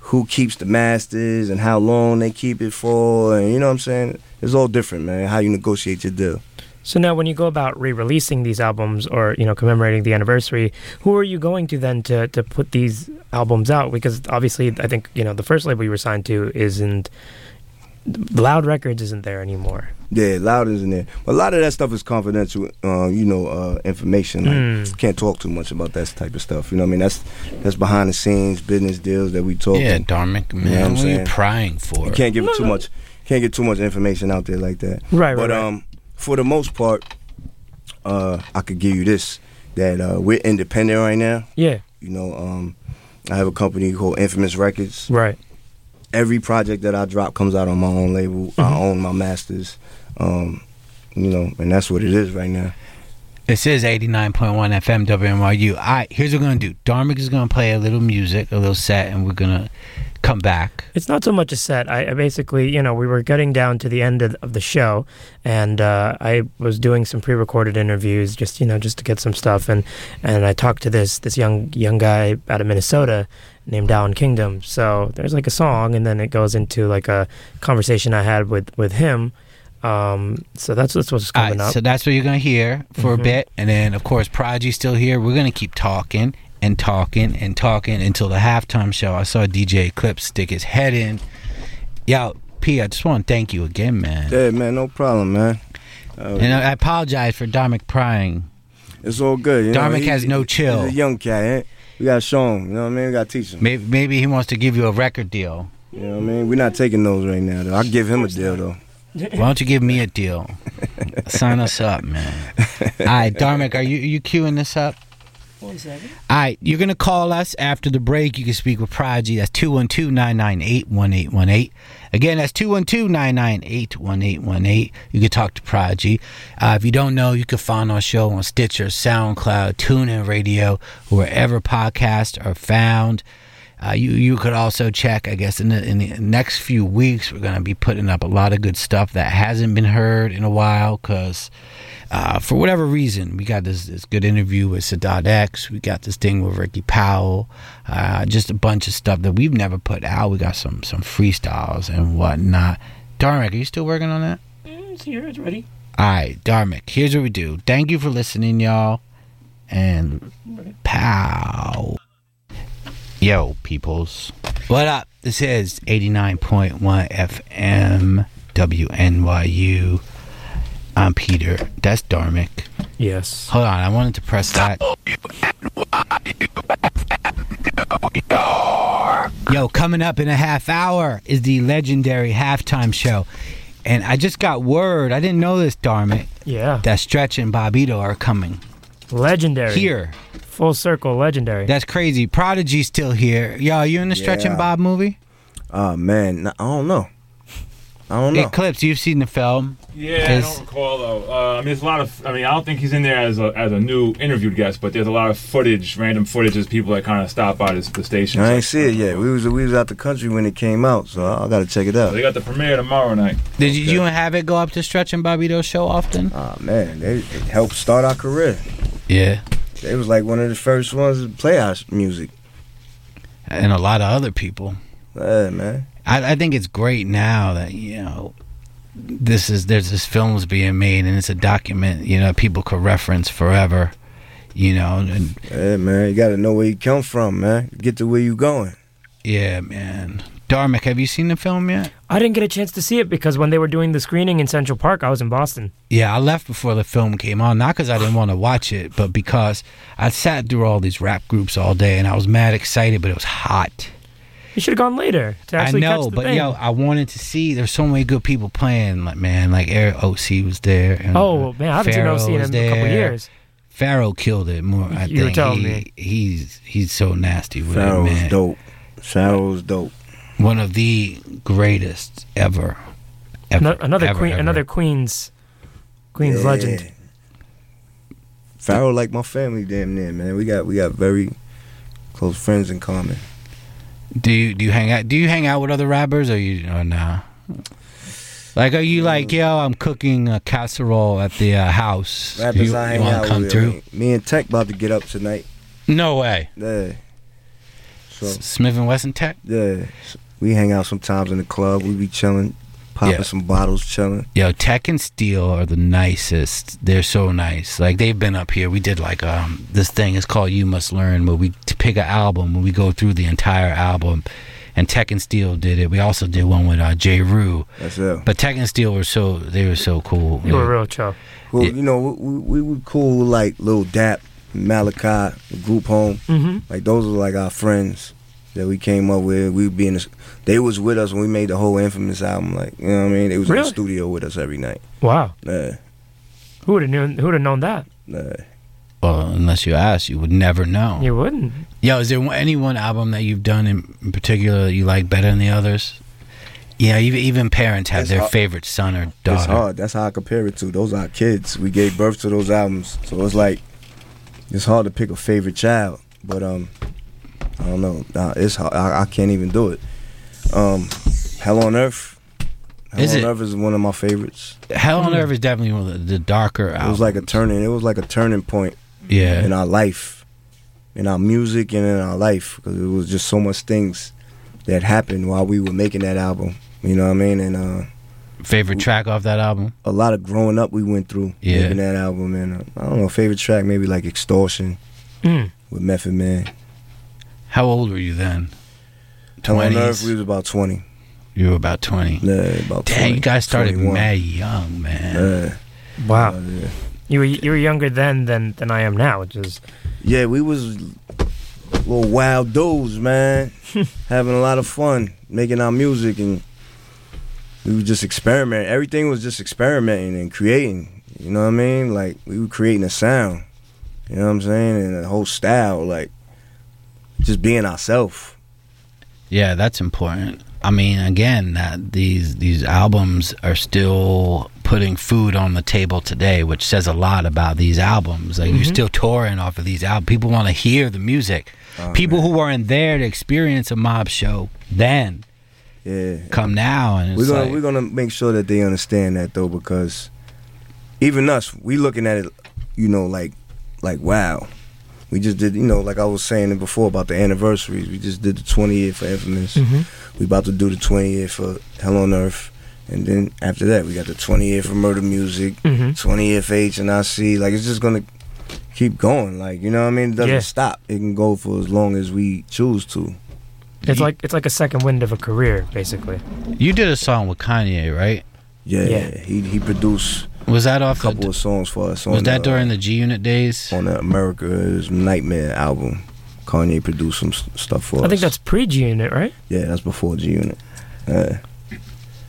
who keeps the masters and how long they keep it for and you know what I'm saying? It's all different, man, how you negotiate your deal. So now, when you go about re-releasing these albums, or you know, commemorating the anniversary, who are you going to then to to put these albums out? Because obviously, I think you know the first label you were signed to isn't Loud Records isn't there anymore. Yeah, Loud isn't there. But a lot of that stuff is confidential, uh, you know, uh, information. Like, Mm. Can't talk too much about that type of stuff. You know what I mean? That's that's behind the scenes business deals that we talk. Yeah, Dharmic, man. You know what I'm what are you saying? prying for? You can't give No, too no. much. Can't get too much information out there like that. Right, right, But right. um, for the most part, uh, I could give you this that uh, we're independent right now. Yeah. You know, um, I have a company called Infamous Records. Right. Every project that I drop comes out on my own label. I Mm-hmm. own my masters. Um, you know, and that's what it is right now. This is 89.1 FM WNYU. All right, here's what we're going to do. Dharmic is going to play a little music, a little set, and we're going to come back. It's not so much a set. I, I basically, you know, we were getting down to the end of, of the show, and uh, I was doing some pre-recorded interviews, just you know, just to get some stuff, and and I talked to this this young young guy out of Minnesota named Allan Kingdom. So there's like a song, and then it goes into like a conversation I had with with him. Um, so that's that's what's coming right, up. so that's what you're going to hear for Mhm. a bit. And then, of course, Prodigy's still here. We're going to keep talking and talking and talking until the halftime show. I saw DJ Eclipse stick his head in. Yo, P, I just want to thank you again, man. Yeah, man, no problem, man. Uh, And I I apologize for Dharmic prying. It's all good. You know, he- has no chill. He's a young cat. eh? We gotta show him. You know what I mean? We gotta teach him. Maybe, maybe he wants to give you a record deal. You know what I mean? We're not taking those right now, though. I'll give him a deal, though. Why don't you give me a deal? Sign us up, man. All right, Dharmic, are you are you queuing this up? All right, you're going to call us after the break. You can speak with Prodigy. That's 212 998 1818. Again, that's 212 998 1818. You can talk to Prodigy. Uh, if you don't know, you can find our show on Stitcher, SoundCloud, TuneIn Radio, wherever podcasts are found. Uh, you you could also check. I guess in the in the next few weeks, we're gonna be putting up a lot of good stuff that hasn't been heard in a while. Cause uh, for whatever reason, we got this this good interview with Sadat X. We got this thing with Ricky Powell. Uh, just a bunch of stuff that we've never put out. We got some some freestyles and whatnot. Dharmic, are you still working on that? It's here. It's ready. All right, Dharmic. Here's what we do. Thank you for listening, y'all. And pow. Yo, peoples. What up? This is 89.1 FM WNYU. I'm Peter. That's Dharmic. Yes. Hold on, I wanted to press that. Yo, coming up in a half hour is the legendary halftime show. And I just got word, I didn't know this, Dharmic, Yeah. that Stretch and Bobbito are coming. Legendary. Here. Full circle. Legendary. That's crazy. Prodigy's still here. Yo, are you in the Stretch and Bob movie? Oh man, I don't know. I don't know. Eclipse, you've seen the film. Yeah, I don't recall though. Uh, I mean, there's a lot of. I mean, I don't think he's in there as a as a new interviewed guest, but there's a lot of footage, random footage, of people that kind of stop by this, the station. I ain't see it yet. We was we was out the country when it came out, so I gotta check it out. They got the premiere tomorrow night. Did you, you and Havoc go up to Stretch and Bobbito's show often? Oh man, they it helped start our career. Yeah. They was like one of the first ones to play our music. And a lot of other people. Yeah, man. I, I think it's great now that you know this is there's this films being made and it's a document you know people could reference forever you know and Yeah, man. You gotta know where you come from, man. Get to where you going. yeah man Dharmic, have you seen the film yet? I didn't get a chance to see it because when they were doing the screening in Central Park, I was in Boston. Yeah, I left before the film came on, not because I didn't want to watch it, but because I sat through all these rap groups all day and I was mad excited, but it was hot. You should have gone later to I actually know, catch the but thing. yo, I wanted to see. There's so many good people playing. Like man, like Eric OC was there. and, Oh, uh, man, I haven't seen Pharoah OC in was a couple years. Pharaoh killed it more. I You were think telling he, me. he's he's so nasty with Pharaoh's it, man. dope. Pharaoh's dope. One of the greatest ever. ever Ano- another ever, queen, ever. another Queens, Queens Yeah. legend. Pharaoh like my family, damn near man. We got we got very close friends in common. Do you do you hang out? Do you hang out with other rappers or you or nah? Like, are you like, yo, I'm cooking a casserole at the uh, house. Rappers you, I hang out come with. through? Me and Tek about to get up tonight. No way. Yeah. So Smif-N-Wessun Tek. yeah, we hang out sometimes in the club. We be chilling, popping Yeah. some bottles, chilling. Yo, Tek and Steele are the nicest. They're so nice. Like they've been up here. We did like um this thing is called You Must Learn, where we t- pick an album and we go through the entire album. And Tek and Steele did it. We also did one with uh, J. Rue. That's it. But Tek and Steele were so they were so cool. You were real chill. Well, you know, we, we, we were cool like Lil Dap, Melachi, Group Home. Mhm. Like those are like our friends that we came up with. We'd be in the, they was with us when we made the whole Infamous album. Like you know what I mean? They was in the studio with us every night. Wow. Yeah, Who would have known? Who would have known that? yeah. Well, unless you ask, you would never know. You wouldn't. Yo, is there any one album that you've done in, in particular that you like better than the others? Yeah, even even parents have It's their hard- favorite son or It's daughter. hard. That's how I compare it to. Those are our kids. We gave birth to those albums, so it's like it's hard to pick a favorite child. But um, I don't know. Nah, it's hard. I, I can't even do it. Um, Hell on Earth. Hell Is on it? Earth is one of my favorites. Hell on Earth is definitely one of the, the darker It albums. was like a turning. It was like a turning point. Yeah. In our life, in our music, and in our life, because it was just so much things that happened while we were making that album. You know what I mean? And uh, favorite track off that album. a lot of growing up we went through Yeah. making that album. And uh, I don't know, favorite track maybe like Extortion Mm. with Method Man. How old were you then? Hell on Earth, we was about twenty. You were about twenty. Yeah, about Dang, 20, you guys started 21. mad young, man. Yeah. Wow. Uh, yeah. You were you were younger then than than I am now, which is Yeah, we was little wild dudes, man. Having a lot of fun making our music and we were just experimenting. Everything was just experimenting and creating. You know what I mean? Like we were creating a sound. You know what I'm saying? And a whole style, like just being ourselves. Yeah, that's important. I mean, again, that these these albums are still putting food on the table today, which says a lot about these albums. Like you're Mhm. still touring off of these albums. People want to hear the music. Oh, People who weren't there to experience a mob show then Yeah. come now, and it's We're gonna like, we're gonna make sure that they understand that though, because even us, we looking at it, you know, like like wow. We just did, you know, like I was saying before about the anniversaries. We just did the 20 year for Infamous. Mhm. We about to do the 20 year for Hell on Earth, and then after that, we got the 20 year for Murder Music, Mhm. 20 year for H and I C. Like it's just gonna keep going. Like you know what I mean? It doesn't Yeah. stop. It can go for as long as we choose to. it's like it's like a second wind of a career, basically. you did a song with Kanye, right? Yeah, Yeah. he he produced Was that off a couple the? of songs for us. Was that the- during the G Unit days? on the Amerikaz Nightmare album. Kanye produced some stuff for us. I think that's pre G Unit, right? yeah, that's before G Unit. Uh,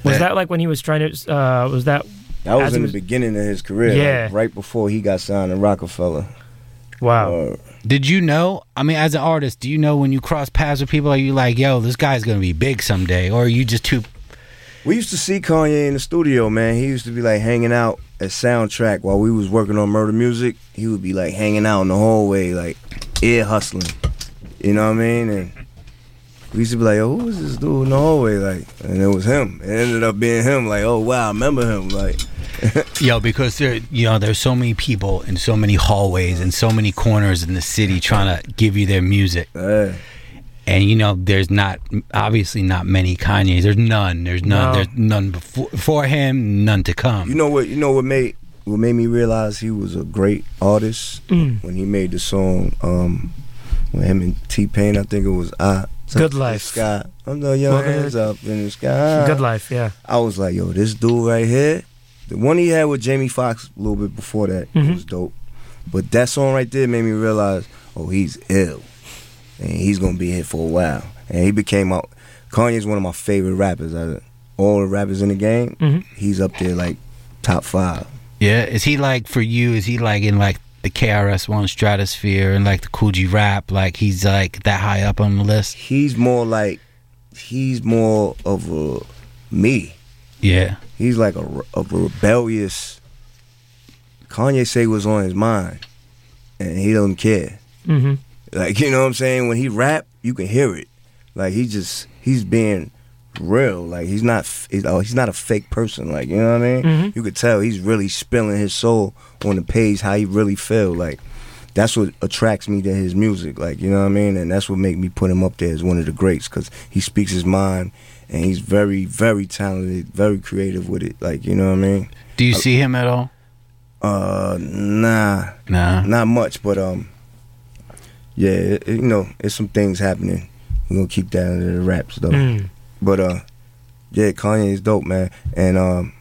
Was that like when he was trying to? Uh, was that? that was in he the beginning of his career, like, Yeah. right before he got signed to Roc-A-Fella. Wow. Uh, Did you know? I mean, as an artist, do you know when you cross paths with people? Are you like, yo, this guy's gonna be big someday, or are you just too? we used to see Kanye in the studio, man. He used to be like hanging out at Soundtrack while we was working on Murder Music. He would be like hanging out in the hallway, like ear hustling. You know what I mean? And we used to be like, "Oh, who is this dude in the hallway?" Like, and it was him. It ended up being him. Like, oh wow, I remember him. Like, Yo, because there, you know, there's so many people in so many hallways and so many corners in the city trying to give you their music, uh, and you know, there's not obviously not many Kanyes. There's none. There's none. No. There's none before for him. None to come. You know what? You know what made what made me realize he was a great artist Mm. when he made the song um, with him and T Pain. I think it was I Good Life. Sky. I'm throwing your Welcome hands up in the sky. Good Life, yeah. I was like, yo, this dude right here, the one he had with Jamie Foxx a little bit before that Mhm. was dope. But that song right there made me realize, oh, he's ill, and he's gonna be here for a while. And he became out. Kanye's one of my favorite rappers. Out of all the rappers in the game, Mhm. he's up there like top five. Yeah, is he like for you? Is he like in like the KRS One stratosphere and like the Coogee rap? Like he's like that high up on the list? He's more like, he's more of a me. Yeah. He's like a, re- a rebellious. Kanye say what's on his mind, and he doesn't care. Mm-hmm. Like you know what I'm saying? When he rap, you can hear it. Like he just he's being real. Like he's not he's, oh, he's not a fake person. Like you know what I mean? Mhm. You could tell he's really spilling his soul on the page, how he really feel. Like that's what attracts me to his music. Like you know what I mean? And that's what make me put him up there as one of the greats because he speaks his mind and he's very very talented, very creative with it. Like you know what I mean? Do you see him at all? Uh, nah, Nah. not much, but um, yeah, it, it- you know, it's some things happening. We're gonna keep that under the wraps though. Mm. But uh, yeah, Kanye is dope, man. And um,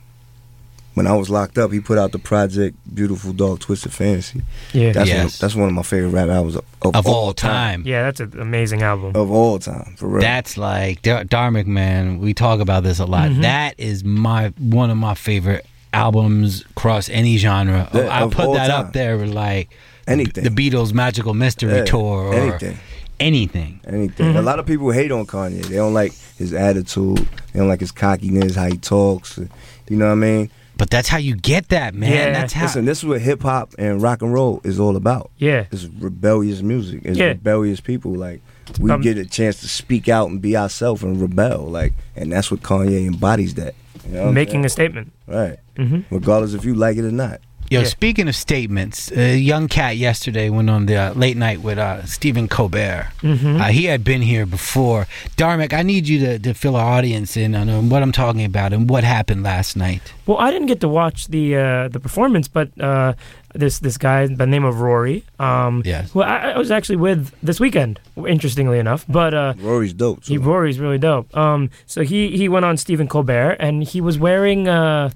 when I was locked up, he put out the project "Beautiful Dark Twisted Fantasy." Yeah. that's Yes. one, that's one of my favorite rap albums of, of, Of all time. Yeah, that's an amazing album. Of all time, for real. That's like Dar- Dharmic man. We talk about this a lot. Mhm. That is my one of my favorite albums across any genre. Yeah, I of put that time. up there like anything, the Beatles' Magical Mystery Yeah, Tour or anything. anything. anything. A lot of people hate on Kanye. They don't like his attitude. They don't like his cockiness, how he talks. You know what I mean? But that's how you get that, man. Yeah. That's how. Listen, this is what hip hop and rock and roll is all about. Yeah. It's rebellious music. It's Yeah. rebellious people. Like we Um, get a chance to speak out and be ourselves and rebel. Like, and that's what Kanye embodies. That you know what I'm Making a statement. right, Mm-hmm. regardless if you like it or not. Yo, Yeah. speaking of statements, a young cat yesterday went on the uh, late night with uh, Stephen Colbert. Mhm. Uh, he had been here before. Dharmic, I need you to, to fill our audience in on what I'm talking about and what happened last night. Well, I didn't get to watch the uh, the performance, but uh, this this guy by the name of Rory, um, Yes. who I, I was actually with this weekend, interestingly enough. But uh, Rory's dope. he. Rory's really dope. Um, so he he went on Stephen Colbert, and he was wearing uh,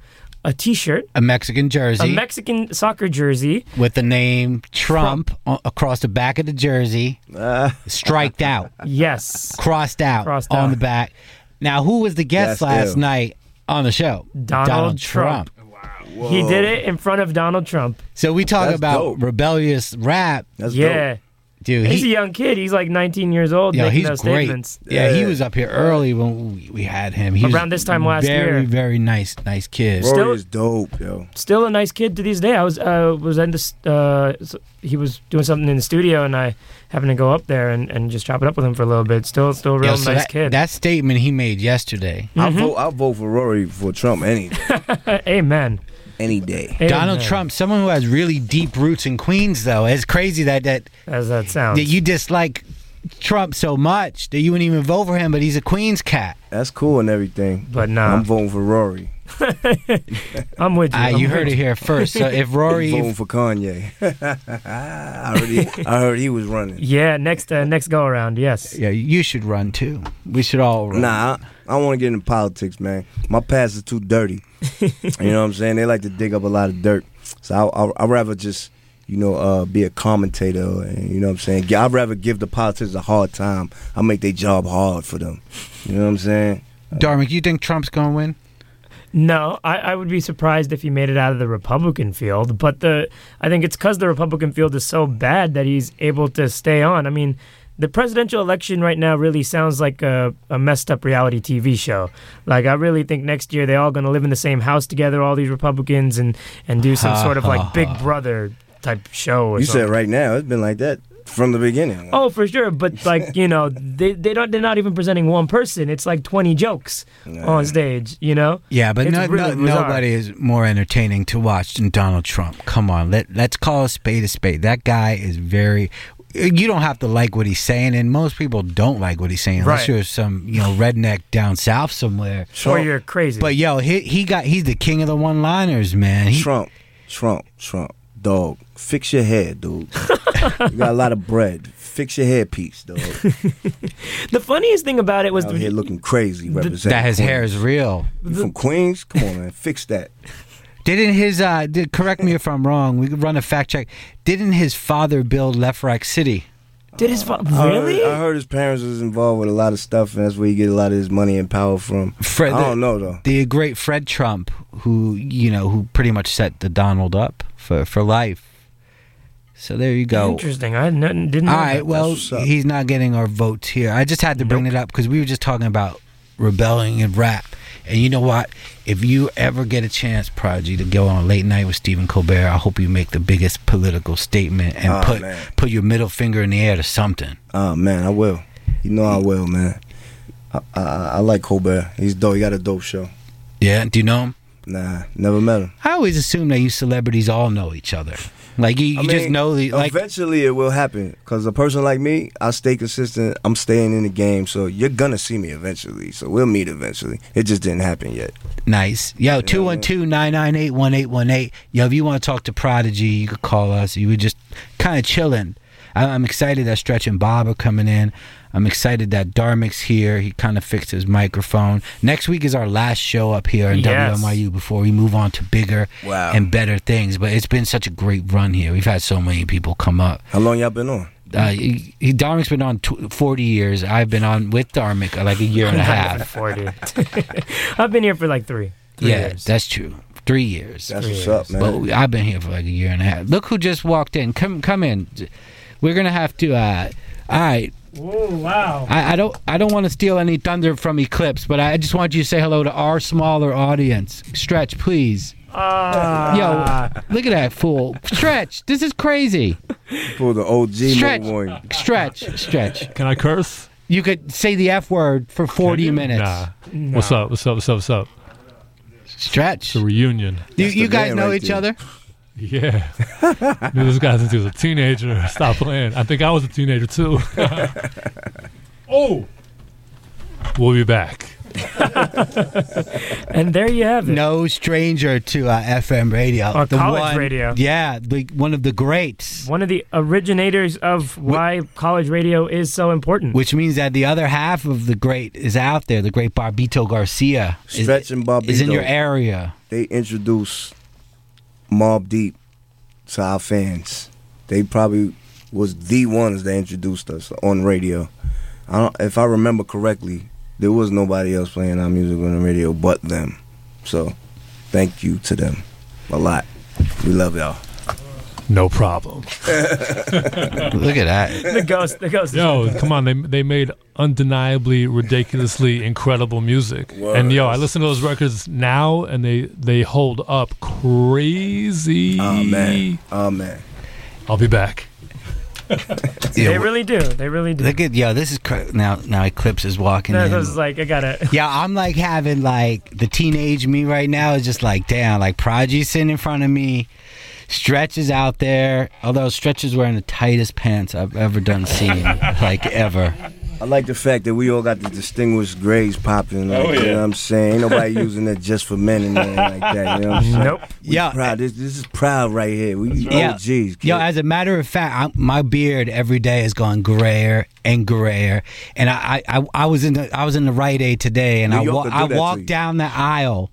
a T-shirt, A Mexican jersey, a Mexican soccer jersey. with the name Trump, o- across the back of the jersey, Ah, striked out, Yes, crossed out Crossed on out. the back. Now, who was the guest That's last ill. night on the show? Donald Trump. he did it in front of Donald Trump. So we talk That's about dope. rebellious rap, that's yeah, dope. Dude. he's he- a young kid. He's like 19 years old, Yeah, he's those great. statements. Yeah, he was up here early when we, we had him. He was Around this time last very, year. very very nice, nice kid. Rory Still- is dope, yo. still a nice kid to this day. I was uh, was in this. Uh, he was doing something in the studio, and I happened to go up there and, and just chop it up with him for a little bit. Still, still a real Yo, so nice that, kid. that statement he made yesterday. I'll Mhm. vote. I'll vote for Rory for Trump any Amen. Any day. Donald Trump, someone who has really deep roots in Queens, though. It's crazy that that, as that sounds. that you dislike Trump so much that you wouldn't even vote for him, but he's a Queens cat. That's cool and everything. But nah. I'm voting for Rory. I'm with you. Ah, I'm you with heard it here first. So if I'm Rory, voting for Kanye. I heard he, I heard he was running. Yeah, next uh, next go around. Yes. yeah, you should run too. We should all run. Nah, I, I don't want to get into politics, man. My past is too dirty. you know what I'm saying? They like to dig up a lot of dirt. So I, I, I'd rather just, you know, uh, be a commentator. And, you know what I'm saying? I'd rather give the politicians a hard time. I'll make their job hard for them. You know what I'm saying? Dharmic, you think Trump's gonna win? No, I, I would be surprised if he made it out of the Republican field. But the I think it's because the Republican field is so bad that he's able to stay on. I mean, the presidential election right now really sounds like a, a messed up reality TV show. Like I really think next year they're all going to live in the same house together, all these Republicans, and and do some sort of like Big Brother type show. Or You something. said right now, it's been like that from the beginning. Oh, for sure, but like you know, they they don't they're not even presenting one person. It's like twenty jokes on stage. You know. Yeah, but no, really no, nobody is more entertaining to watch than Donald Trump. Come on, let let's call a spade a spade. That guy is very. You don't have to like what he's saying, and most people don't like what he's saying unless Right. you're some you know redneck down south somewhere. Or you're crazy. But yo, he he got he's the king of the one liners, man. He, Trump, Trump, Trump. dog, fix your hair, dude. you got a lot of bread. Fix your hair piece, dog. The funniest thing about it was Out here looking crazy. Representing That his hair is real. You from Queens? Come on, man. Fix that. Didn't his uh did, correct me if I'm wrong, we could run a fact check. Didn't his father build Lefrak City? Did his father I heard- really? I heard his parents was involved with a lot of stuff, and that's where he get a lot of his money and power from. Fred, I don't know though. The great Fred Trump, who you know, who pretty much set the Donald up for for life. So there you go. Interesting. I didn't. Know All right. that. Well, he's not getting our votes here. I just had to bring it up because we were just talking about rebelling and rap. And you know what? If you ever get a chance, Prodigy, to go on a late night with Stephen Colbert, I hope you make the biggest political statement and Oh, put man. put your middle finger in the air to something. Oh man, I will. You know I will, man. I, I, I like Colbert. He's dope. He got a dope show. Yeah. Do you know him? Nah, never met him. I always assume that you celebrities all know each other. Like you, you just know the like. eventually it will happen because a person like me, I stay consistent. I'm staying in the game, so you're gonna see me eventually. So we'll meet eventually. It just didn't happen yet. Nice. Yo, 212 998 1818. Yo, if you want to talk to Prodigy, you could call us. You were just kind of chilling. I'm excited that Stretch and Bob are coming in. I'm excited that Dharmic's here. He kind of fixed his microphone. Next week is our last show up here in Yes. WNYU before we move on to bigger Wow. and better things. But it's been such a great run here. We've had so many people come up. How long y'all been on? Uh, he, he, Dharmic's been on tw 40 years. I've been on with Dharmic uh, like a year and a half. Forty. I've been here for like three. three yeah, years. that's true. Three years. That's what's up, man. But I've been here for like a year and a half. Look who just walked in. Come, come in. We're gonna have to. Uh, all right. Whoa! Wow. I, I don't. I don't want to steal any thunder from Eclipse, but I just want you to say hello to our smaller audience. Stretch, please. Ah. Yo, look at that fool. Stretch. This is crazy. For the OG Stretch. move. Stretch. Stretch. Can I curse? You could say the F word for 40 minutes. Nah. What's up? What's up? What's up? What's up? Stretch. It's a reunion. You, you guys know each other? Yeah. Knew this guy since he was a teenager. Stop playing. I think I was a teenager too. oh. We'll be back. and there you have it. No stranger to uh, FM radio. Or The college one- radio. Yeah, the, one of the greats. One of the originators of why college radio is so important. Which means that the other half of the great is out there. The great Bobbito Garcia is, Stretch and Bobby is in your area. They introduced Mobb Deep to our fans. They probably was the ones that introduced us on radio. I don't, if I remember correctly, there was nobody else playing our music on the radio but them. So, thank you to them a lot. We love y'all. No problem. Look at that. the ghost. The ghost. Yo, come on! They they made undeniably, ridiculously incredible music, and yo, I listen to those records now, and they they hold up crazy. Oh man. Oh man. I'll be back. They really do. They really do. Look at yo. This is cra- now. Now Eclipse is walking That in. was like I gotta. Yeah, I'm like having like the teenage me right now is just like damn, like Prodigy sitting in front of me, Stretch is out there. Although Stretch is wearing the tightest pants I've ever done seen, like ever. I like the fact that we all got the distinguished grades popping. Like, Oh, You yeah. know what I'm saying? Ain't nobody using it just for men and anything like that. You know what I'm saying? Nope. We Yeah. Proud. This, this is proud right here. We Yeah. OGs. Yo, as a matter of fact, I, my beard every day is going grayer and grayer, and I, I, I, I was in the I was in the Rite Aid today, and New I, York wa- I walked down the aisle,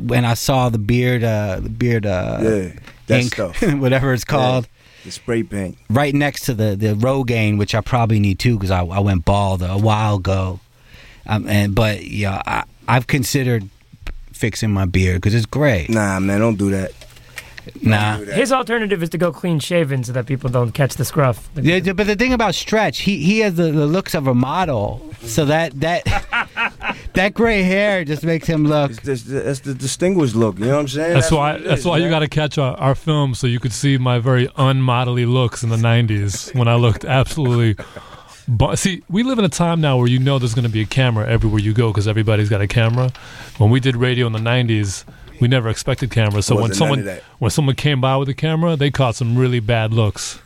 when I saw the beard, uh, the beard, uh, Yeah, that ink, stuff. whatever it's called. The spray paint. right next to the the Rogaine, which I probably need too because I, I went bald a while ago. Um, and but yeah, I, I've considered fixing my beard because it's gray. Nah, man, don't do that. Nah. His alternative is to go clean shaven so that people don't catch the scruff. Yeah, yeah, but the thing about Stretch, he he has the, the looks of a model, so that that that gray hair just makes him look. That's, that's the distinguished look. You know what I'm saying? That's, why. what That's is, why you got to catch our, our film so you could see my very unmodelly looks in the '90s when I looked absolutely. Bu- see, we live in a time now where you know there's going to be a camera everywhere you go because everybody's got a camera. When we did radio in the '90s, we never expected cameras. So when someone when someone came by with a camera, they caught some really bad looks,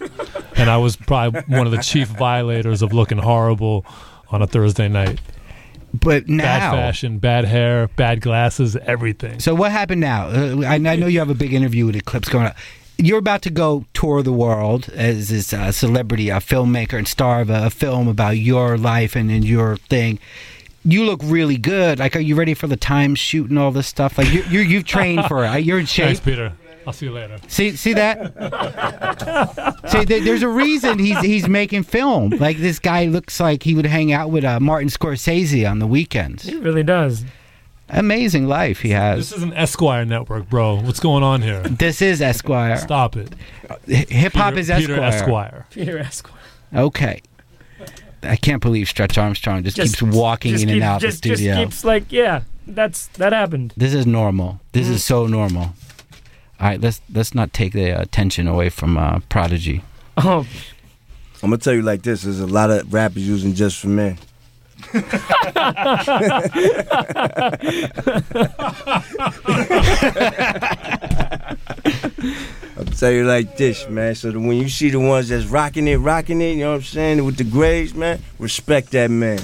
and I was probably one of the chief violators of looking horrible on a Thursday night. But now, bad fashion, bad hair, bad glasses, everything. So what happened now? Uh, I, I know you have a big interview with Eclipse going up. you're about to go tour the world as this uh, celebrity, a filmmaker and star of a, a film about your life and, and your thing. You look really good. Like, are you ready for the time shoot and all this stuff? Like, you, you you've trained for it. You're in shape. Thanks, Peter. I'll see you later. See, see that? see, there, there's a reason he's he's making film. Like this guy looks like he would hang out with uh, Martin Scorsese on the weekends. He really does. Amazing life he has. This is an Esquire network, bro. What's going on here? This is Esquire. Stop it. Hip hop is Esquire. Peter Esquire. Peter Esquire. Okay. I can't believe Stretch Armstrong just, Just- keeps walking just in and out just, the studio. Just keeps like, yeah, that's that happened. This is normal. This Mm. is so normal. All right, let's let's not take the uh, attention away from uh, Prodigy. Oh, I'm gonna tell you like this: there's a lot of rappers using just for men. I'll tell you like this, man. So when you see the ones that's rocking it, rocking it, you know what I'm saying, with the grades, man, respect that man.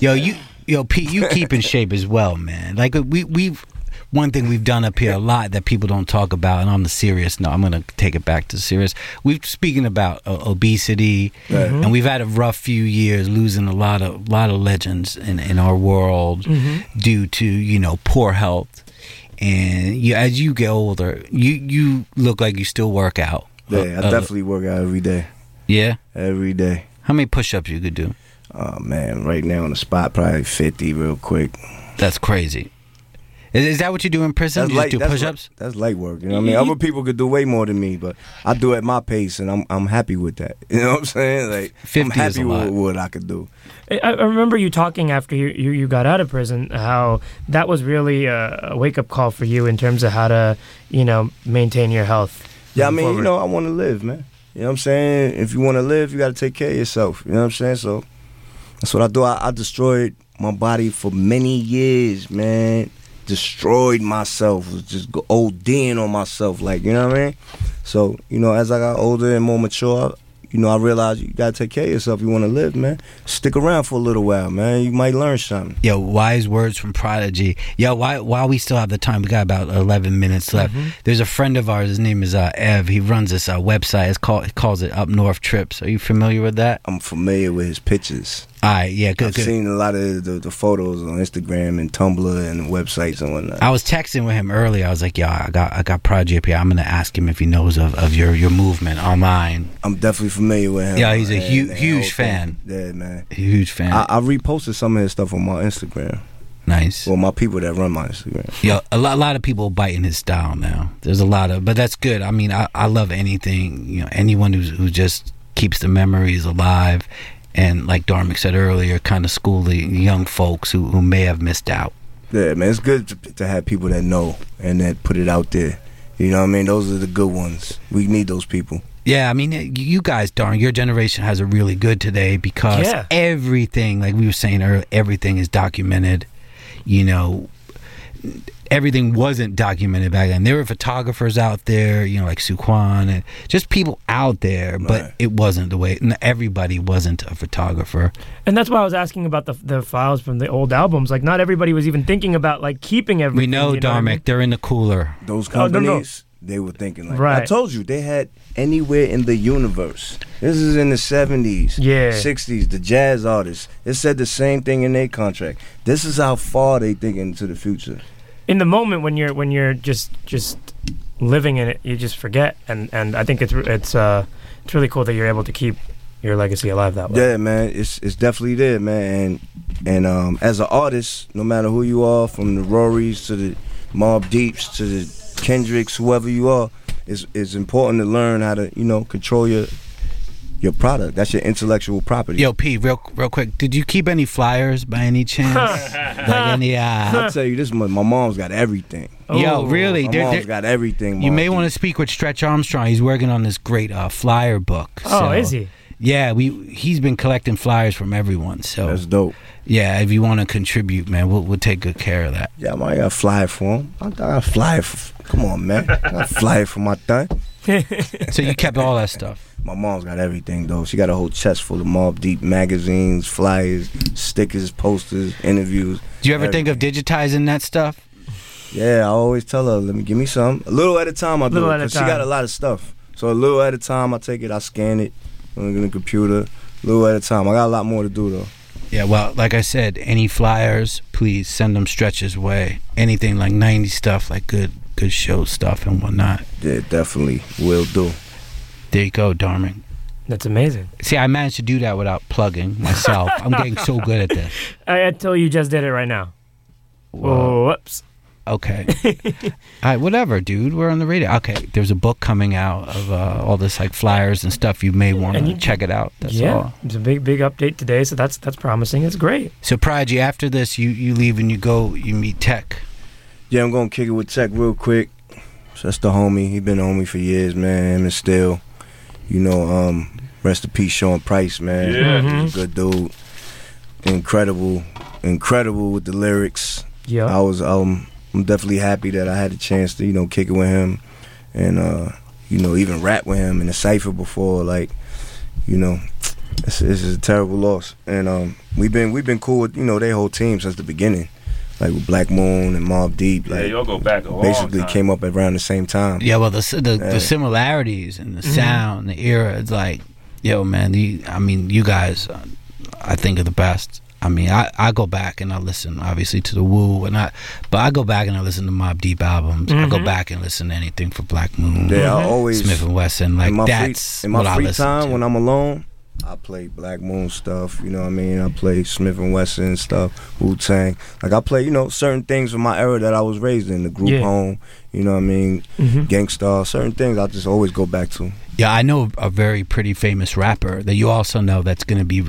Yo, you yo Pete, you keep in shape as well, man. Like we we've one thing we've done up here a lot that people don't talk about, and on the serious note, I'm gonna take it back to serious. We've speaking about uh, obesity, Right. and we've had a rough few years, losing a lot of lot of legends in in our world Mm-hmm. due to you know poor health. And you, as you get older, you you look like you still work out. Yeah, I Uh, uh, definitely work out every day. Yeah, every day. How many push-ups you could do? Oh man, right now on the spot, probably 50 real quick. That's crazy. Is, is that what you do in prison? you just do that's push-ups? light- That's light work. You know what I mean? Other people could do way more than me, but I do it at my pace, and I'm I'm happy with that. You know what I'm saying? Like 50 I'm is happy a lot. with what I could do. I, I remember you talking after you, you, you got out of prison how that was really a, a wake up call for you in terms of how to you know maintain your health. Yeah, I moving mean, you know, I want to live, man. You know what I'm saying? If you want to live, you got to take care of yourself. You know what I'm saying? So that's what I do. I, I destroyed my body for many years, man. Destroyed myself. Was just go ODing on myself, like you know what I mean. So you know, as I got older and more mature, you know, I realized you got to take care of yourself. You want to live, man. Stick around for a little while, man. You might learn something. Yo, wise words from Prodigy. Yo, why, while we still have the time, we got about 11 minutes left. Mm-hmm. There's a friend of ours, his name is uh, Ev. He runs this uh, website. It's called, he calls it Up North Trips. Are you familiar with that? I'm familiar with his pictures. All right, yeah, good, I've good. seen a lot of the, the photos on Instagram and Tumblr and websites and whatnot. I was texting with him earlier. I was like, "Yo, I got I got up here. I'm gonna ask him if he knows of, of your, your movement online." I'm definitely familiar with him. Yeah, he's a man, hu- and huge fan. thing. Yeah, man. Huge fan. I, I reposted some of his stuff on my Instagram. Nice. Well, my people that run my Instagram. Yeah, a lot, a lot of people biting his style now. There's a lot of, but that's good. I mean, I, I love anything. You know, anyone who's, who just keeps the memories alive, and like Dharmic said earlier, kind of school the young folks who, who may have missed out. Yeah, man, it's good to, to have people that know and that put it out there. You know what I mean? Those are the good ones. We need those people. Yeah, I mean, you guys, darn, your generation has it really good today because Yeah. everything, like we were saying earlier, everything is documented. You know, everything wasn't documented back then. There were photographers out there, you know, like Suquan and just people out there, but it wasn't the way. Everybody wasn't a photographer. And that's why I was asking about the the files from the old albums. Like, not everybody was even thinking about like keeping everything. We know, you what I Dharmic, mean? they're in the cooler. Those Oh, no, no. companies, they were thinking like I told you, they had anywhere in the universe. This is in the 70s, Yeah. 60s, the jazz artists. It said the same thing in their contract. This is how far they think into the future. In the moment when you're when you're just just living in it, you just forget. And and I think it's it's uh it's really cool that you're able to keep your legacy alive that way. Yeah, man, it's it's definitely there, man. And and um, as an artist, no matter who you are, from the Rorys to the Mobb Deeps to the Kendricks, whoever you are, it's it's important to learn how to you know control your your product. That's your intellectual property. Yo, P, real real quick, did you keep any flyers by any chance? like any? Uh, I'll tell you this: my, my mom's got everything. Yo, really? My There- mom's there- got everything. You may want to speak with Stretch Armstrong. He's working on this great uh, flyer book. Oh, is he? Yeah, we he's been collecting flyers from everyone. So that's dope. Yeah, if you want to contribute, man, we'll we'll take good care of that. Yeah, I might got fly it for him. I got fly it. For, come on, man. I got fly it for my thing. so you kept all that stuff. My mom's got everything though. She got a whole chest full of Mobb Deep magazines, flyers, stickers, posters, interviews. Do you ever think of digitizing that stuff? Yeah, I always tell her, let me give me some. A little at a time I do Little it, at a 'cause she got a lot of stuff. So a little at a time, I take it, I scan it on the computer. A little at a time. I got a lot more to do though. Yeah, well, like I said, any flyers, please send them stretches way. Anything like 90 stuff, like good good show stuff and whatnot. Yeah, definitely will do. There you go, Darming. That's amazing. See, I managed to do that without plugging myself. I'm getting so good at this. I, until you just did it right now. Whoa, whoops. Okay. all right, whatever, dude. We're on the radio. Okay, there's a book coming out of uh, all this like flyers and stuff. You may want to check it out. That's yeah, all. it's a big, big update today, so that's that's promising. It's great. So, Prodigy, after this, you you leave and you go, you meet Tek. Yeah, I'm gonna kick it with Tek real quick. So that's the homie. He been a homie for years, man. Him and Steele, you know, um, rest in peace, Sean Price, man. Yeah. He's a good dude. Incredible, incredible with the lyrics. Yeah. I was um, I'm definitely happy that I had the chance to you know kick it with him, and uh, you know even rap with him in the cipher before. Like, you know, this, this is a terrible loss. And um, we've been we've been cool with you know their whole team since the beginning. Like with Black Moon and Mobb Deep, Yeah, y'all go back a long basically time. came up around the same time. Yeah, well, the the, Yeah. the similarities and the Mhm. sound, the era, it's like, yo, man. The, I mean, you guys, uh, I think are the best. I mean, I, I go back and I listen, obviously, to the Woo, and I, but I go back and I listen to Mobb Deep albums. I go Mhm. back and listen to anything for Black Moon. Yeah, I always Smif-N-Wessun. Like in my that's free, in my what I free listen time to. when I'm alone. I play Black Moon stuff, you know what I mean? I play Smif-N-Wessun stuff, Wu Tang. Like I play, you know, certain things from my era that I was raised in, the group Yeah. home, you know what I mean? Mhm. Gang Starr, certain things I just always go back to. Yeah, I know a very pretty famous rapper that you also know that's going to be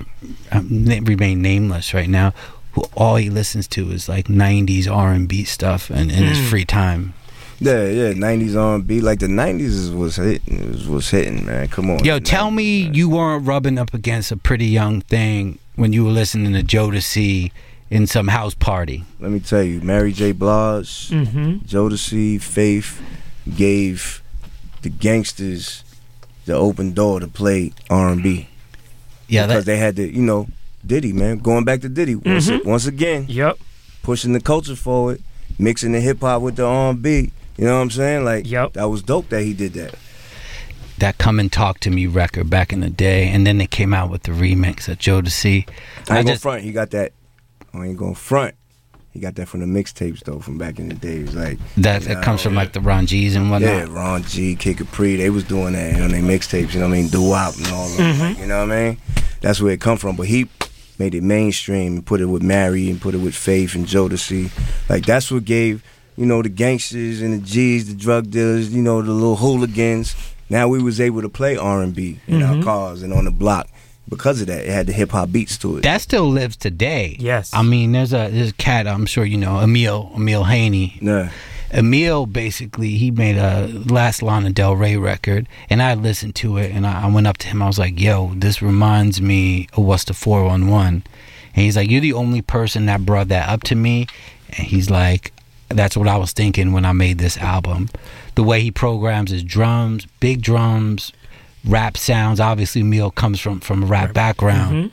um, remain nameless right now. Who all he listens to is like '90s R&B stuff and in his Mm. free time. Yeah, yeah, nineties R&B, like the nineties was hitting, was, was hitting, man. Come on. Yo, tell me you weren't rubbing up against a pretty young thing when you were listening to Jodeci in some house party. Let me tell you, Mary J. Blige, Mhm. Jodeci, Faith gave the gangsters the open door to play R and B. Yeah, because they had to, you know, Diddy, man, going back to Diddy once, Mhm. once again. Yep. Pushing the culture forward, mixing the hip hop with the R and B. You know what I'm saying? Like, yep. that was dope that he did that. That "Come and Talk to Me" record back in the day, and then they came out with the remix of Jodeci. I ain't gonna just front. He got that. I ain't gonna front. He got that from the mixtapes though, from back in the days. Like that, you that know, comes from like the Ron G's and whatnot. Yeah, Ron G, Kid Capri, they was doing that on their mixtapes, you know what I mean? Doo Wop and all of Mm-hmm. that. Mhm. You know what I mean? That's where it come from. But he made it mainstream and put it with Mary and put it with Faith and Jodeci. Like that's what gave, you know, the gangsters and the G's, the drug dealers, you know, the little hooligans. Now we was able to play R and B in our Mhm. cars and on the block. Because of that, it had the hip hop beats to it. That still lives today. Yes. I mean, there's a there's a cat I'm sure you know, Emile Emile Haynie. Yeah. Emile basically he made a last Lana Del Rey record, and I listened to it, and I, I went up to him. I was like, "Yo, this reminds me of what's the 411," and he's like, "You're the only person that brought that up to me," and he's like, "That's what I was thinking when I made this album." The way he programs his drums, big drums, rap sounds. Obviously, Emile comes from from a rap background. Mhm.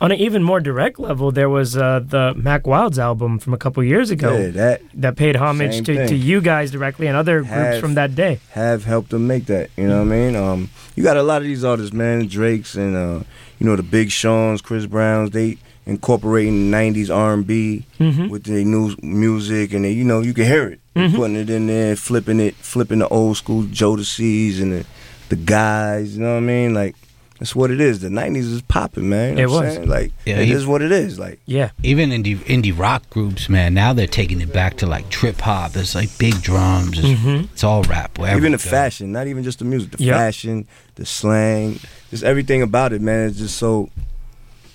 On an even more direct level, there was uh, the Mack Wilds album from a couple years ago Yeah, that paid homage same to, to you guys directly and other groups from that day. have helped them make that. You know what I mean? Um, you got a lot of these artists, man, Drakes and uh, you know the Big Sean's, Chris Browns. They incorporating '90s R&B Mhm. with their new music, and they, you know you can hear it, They Mhm. putting it in there, flipping it, flipping the old school Jodeci's and the the guys. You know what I mean? Like that's what it is. The '90s is popping, man. You know It what was. saying? like Yeah, it he- is what it is. Like Yeah. Even indie indie rock groups, man, now they're taking it back to like trip hop. There's like big drums. It's, Mhm. it's all rap. wherever even the go. fashion, not even just the music, the Yep. fashion, the slang, just everything about it, man. It's just so.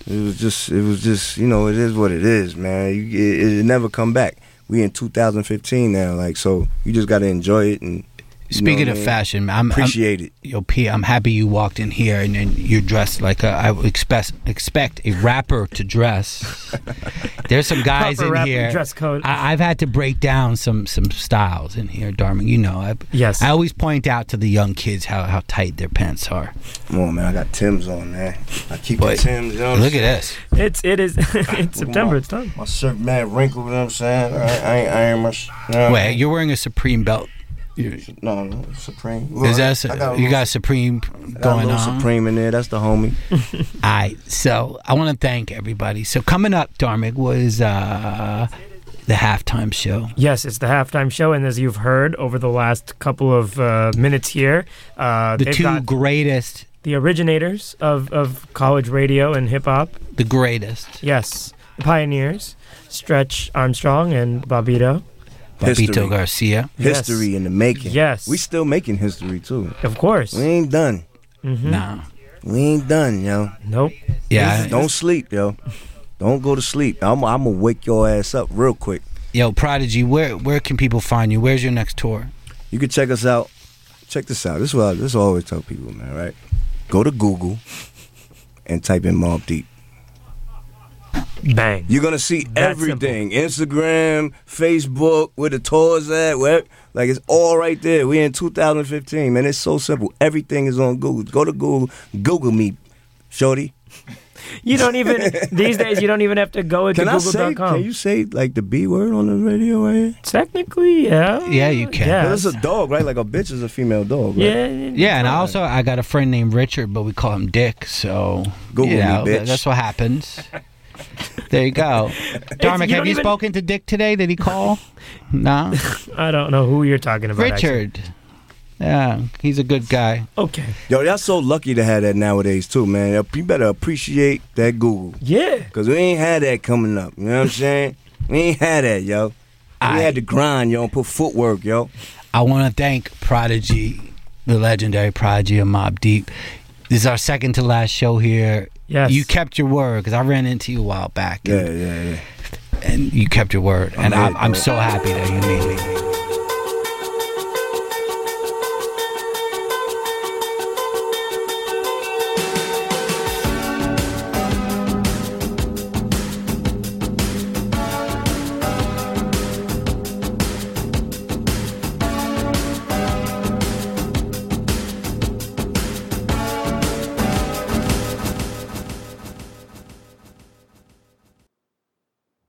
It was just, it was just, you know, it is what it is, man. You, it, it never come back. We in 2015 now, like so. You just got to enjoy it and. You know Speaking I of mean? fashion, I'm appreciate I'm, it. Yo, P, I'm happy you walked in here and, and you're dressed like a, I would expect expect a rapper to dress. There's some guys Proper in here. dress code. I, I've had to break down some some styles in here, Darman. You know, I, yes. I always point out to the young kids how, how tight their pants are. Come on, man. I got Tim's on, man. I keep Boy, the Tim's. You know look I'm at this. It's it is it's September. It's done. My shirt mad wrinkled. You know what I'm saying? I, I ain't iron my. sh- You know what I Wait, mean? you're wearing a Supreme belt. No, no, Supreme. Is that I got a you little- got Supreme I got going little on? Supreme in there. That's the homie. All right, so I want to thank everybody. So coming up, Dharmic was uh, the halftime show. Yes, it's the halftime show, and as you've heard over the last couple of uh, minutes here, uh, The two got greatest, the originators of, of college radio and hip hop. the greatest. Yes, the pioneers, Stretch Armstrong and Bobbito. Bobbito Garcia. Yes. History in the making. Yes. We still making history too. Of course. We ain't done. Mhm. No. We ain't done, yo. Nope. Yeah. Don't sleep, yo. Don't go to sleep. I'm, I'm gonna wake your ass up real quick. Yo, Prodigy, where where can people find you? Where's your next tour? You can check us out. Check this out. This is what I, this is what I always tell people, man. Right? Go to Google and type in Mobb Deep. Bang. You're gonna see That everything. Instagram, Facebook, where the tours at, where like it's all right there. We in 2015, man. It's so simple. Everything is on Google. Go to Google, Google me, Shorty. You don't even these days. You don't even have to go into Can I say? Google.com. Can you say like the B word on the radio right here? Technically, yeah. Yeah, you can. Yeah. 'Cause it's a dog, right? Like a bitch is a female dog. Right? Yeah. Yeah, and I also I got a friend named Richard, but we call him Dick. So Google you me, bitch. That's what happens. there you go. Dharmic, you have you even- spoken to Dick today? Did he call? no. I don't know who you're talking about. actually. Richard. Yeah, he's a good guy. Okay. Yo, y'all so lucky to have that nowadays too, man. You better appreciate that Google. Yeah. Cause we ain't had that coming up. You know what I'm saying? we ain't had that, yo. We had to grind, yo, and put footwork, yo. I want to thank Prodigy, the legendary Prodigy of Mobb Deep. This is our second to last show here. Yes. You kept your word because I ran into you a while back. Yeah, And, yeah, yeah. and you kept your word. and I'm I'm, here, I'm so happy that you made me.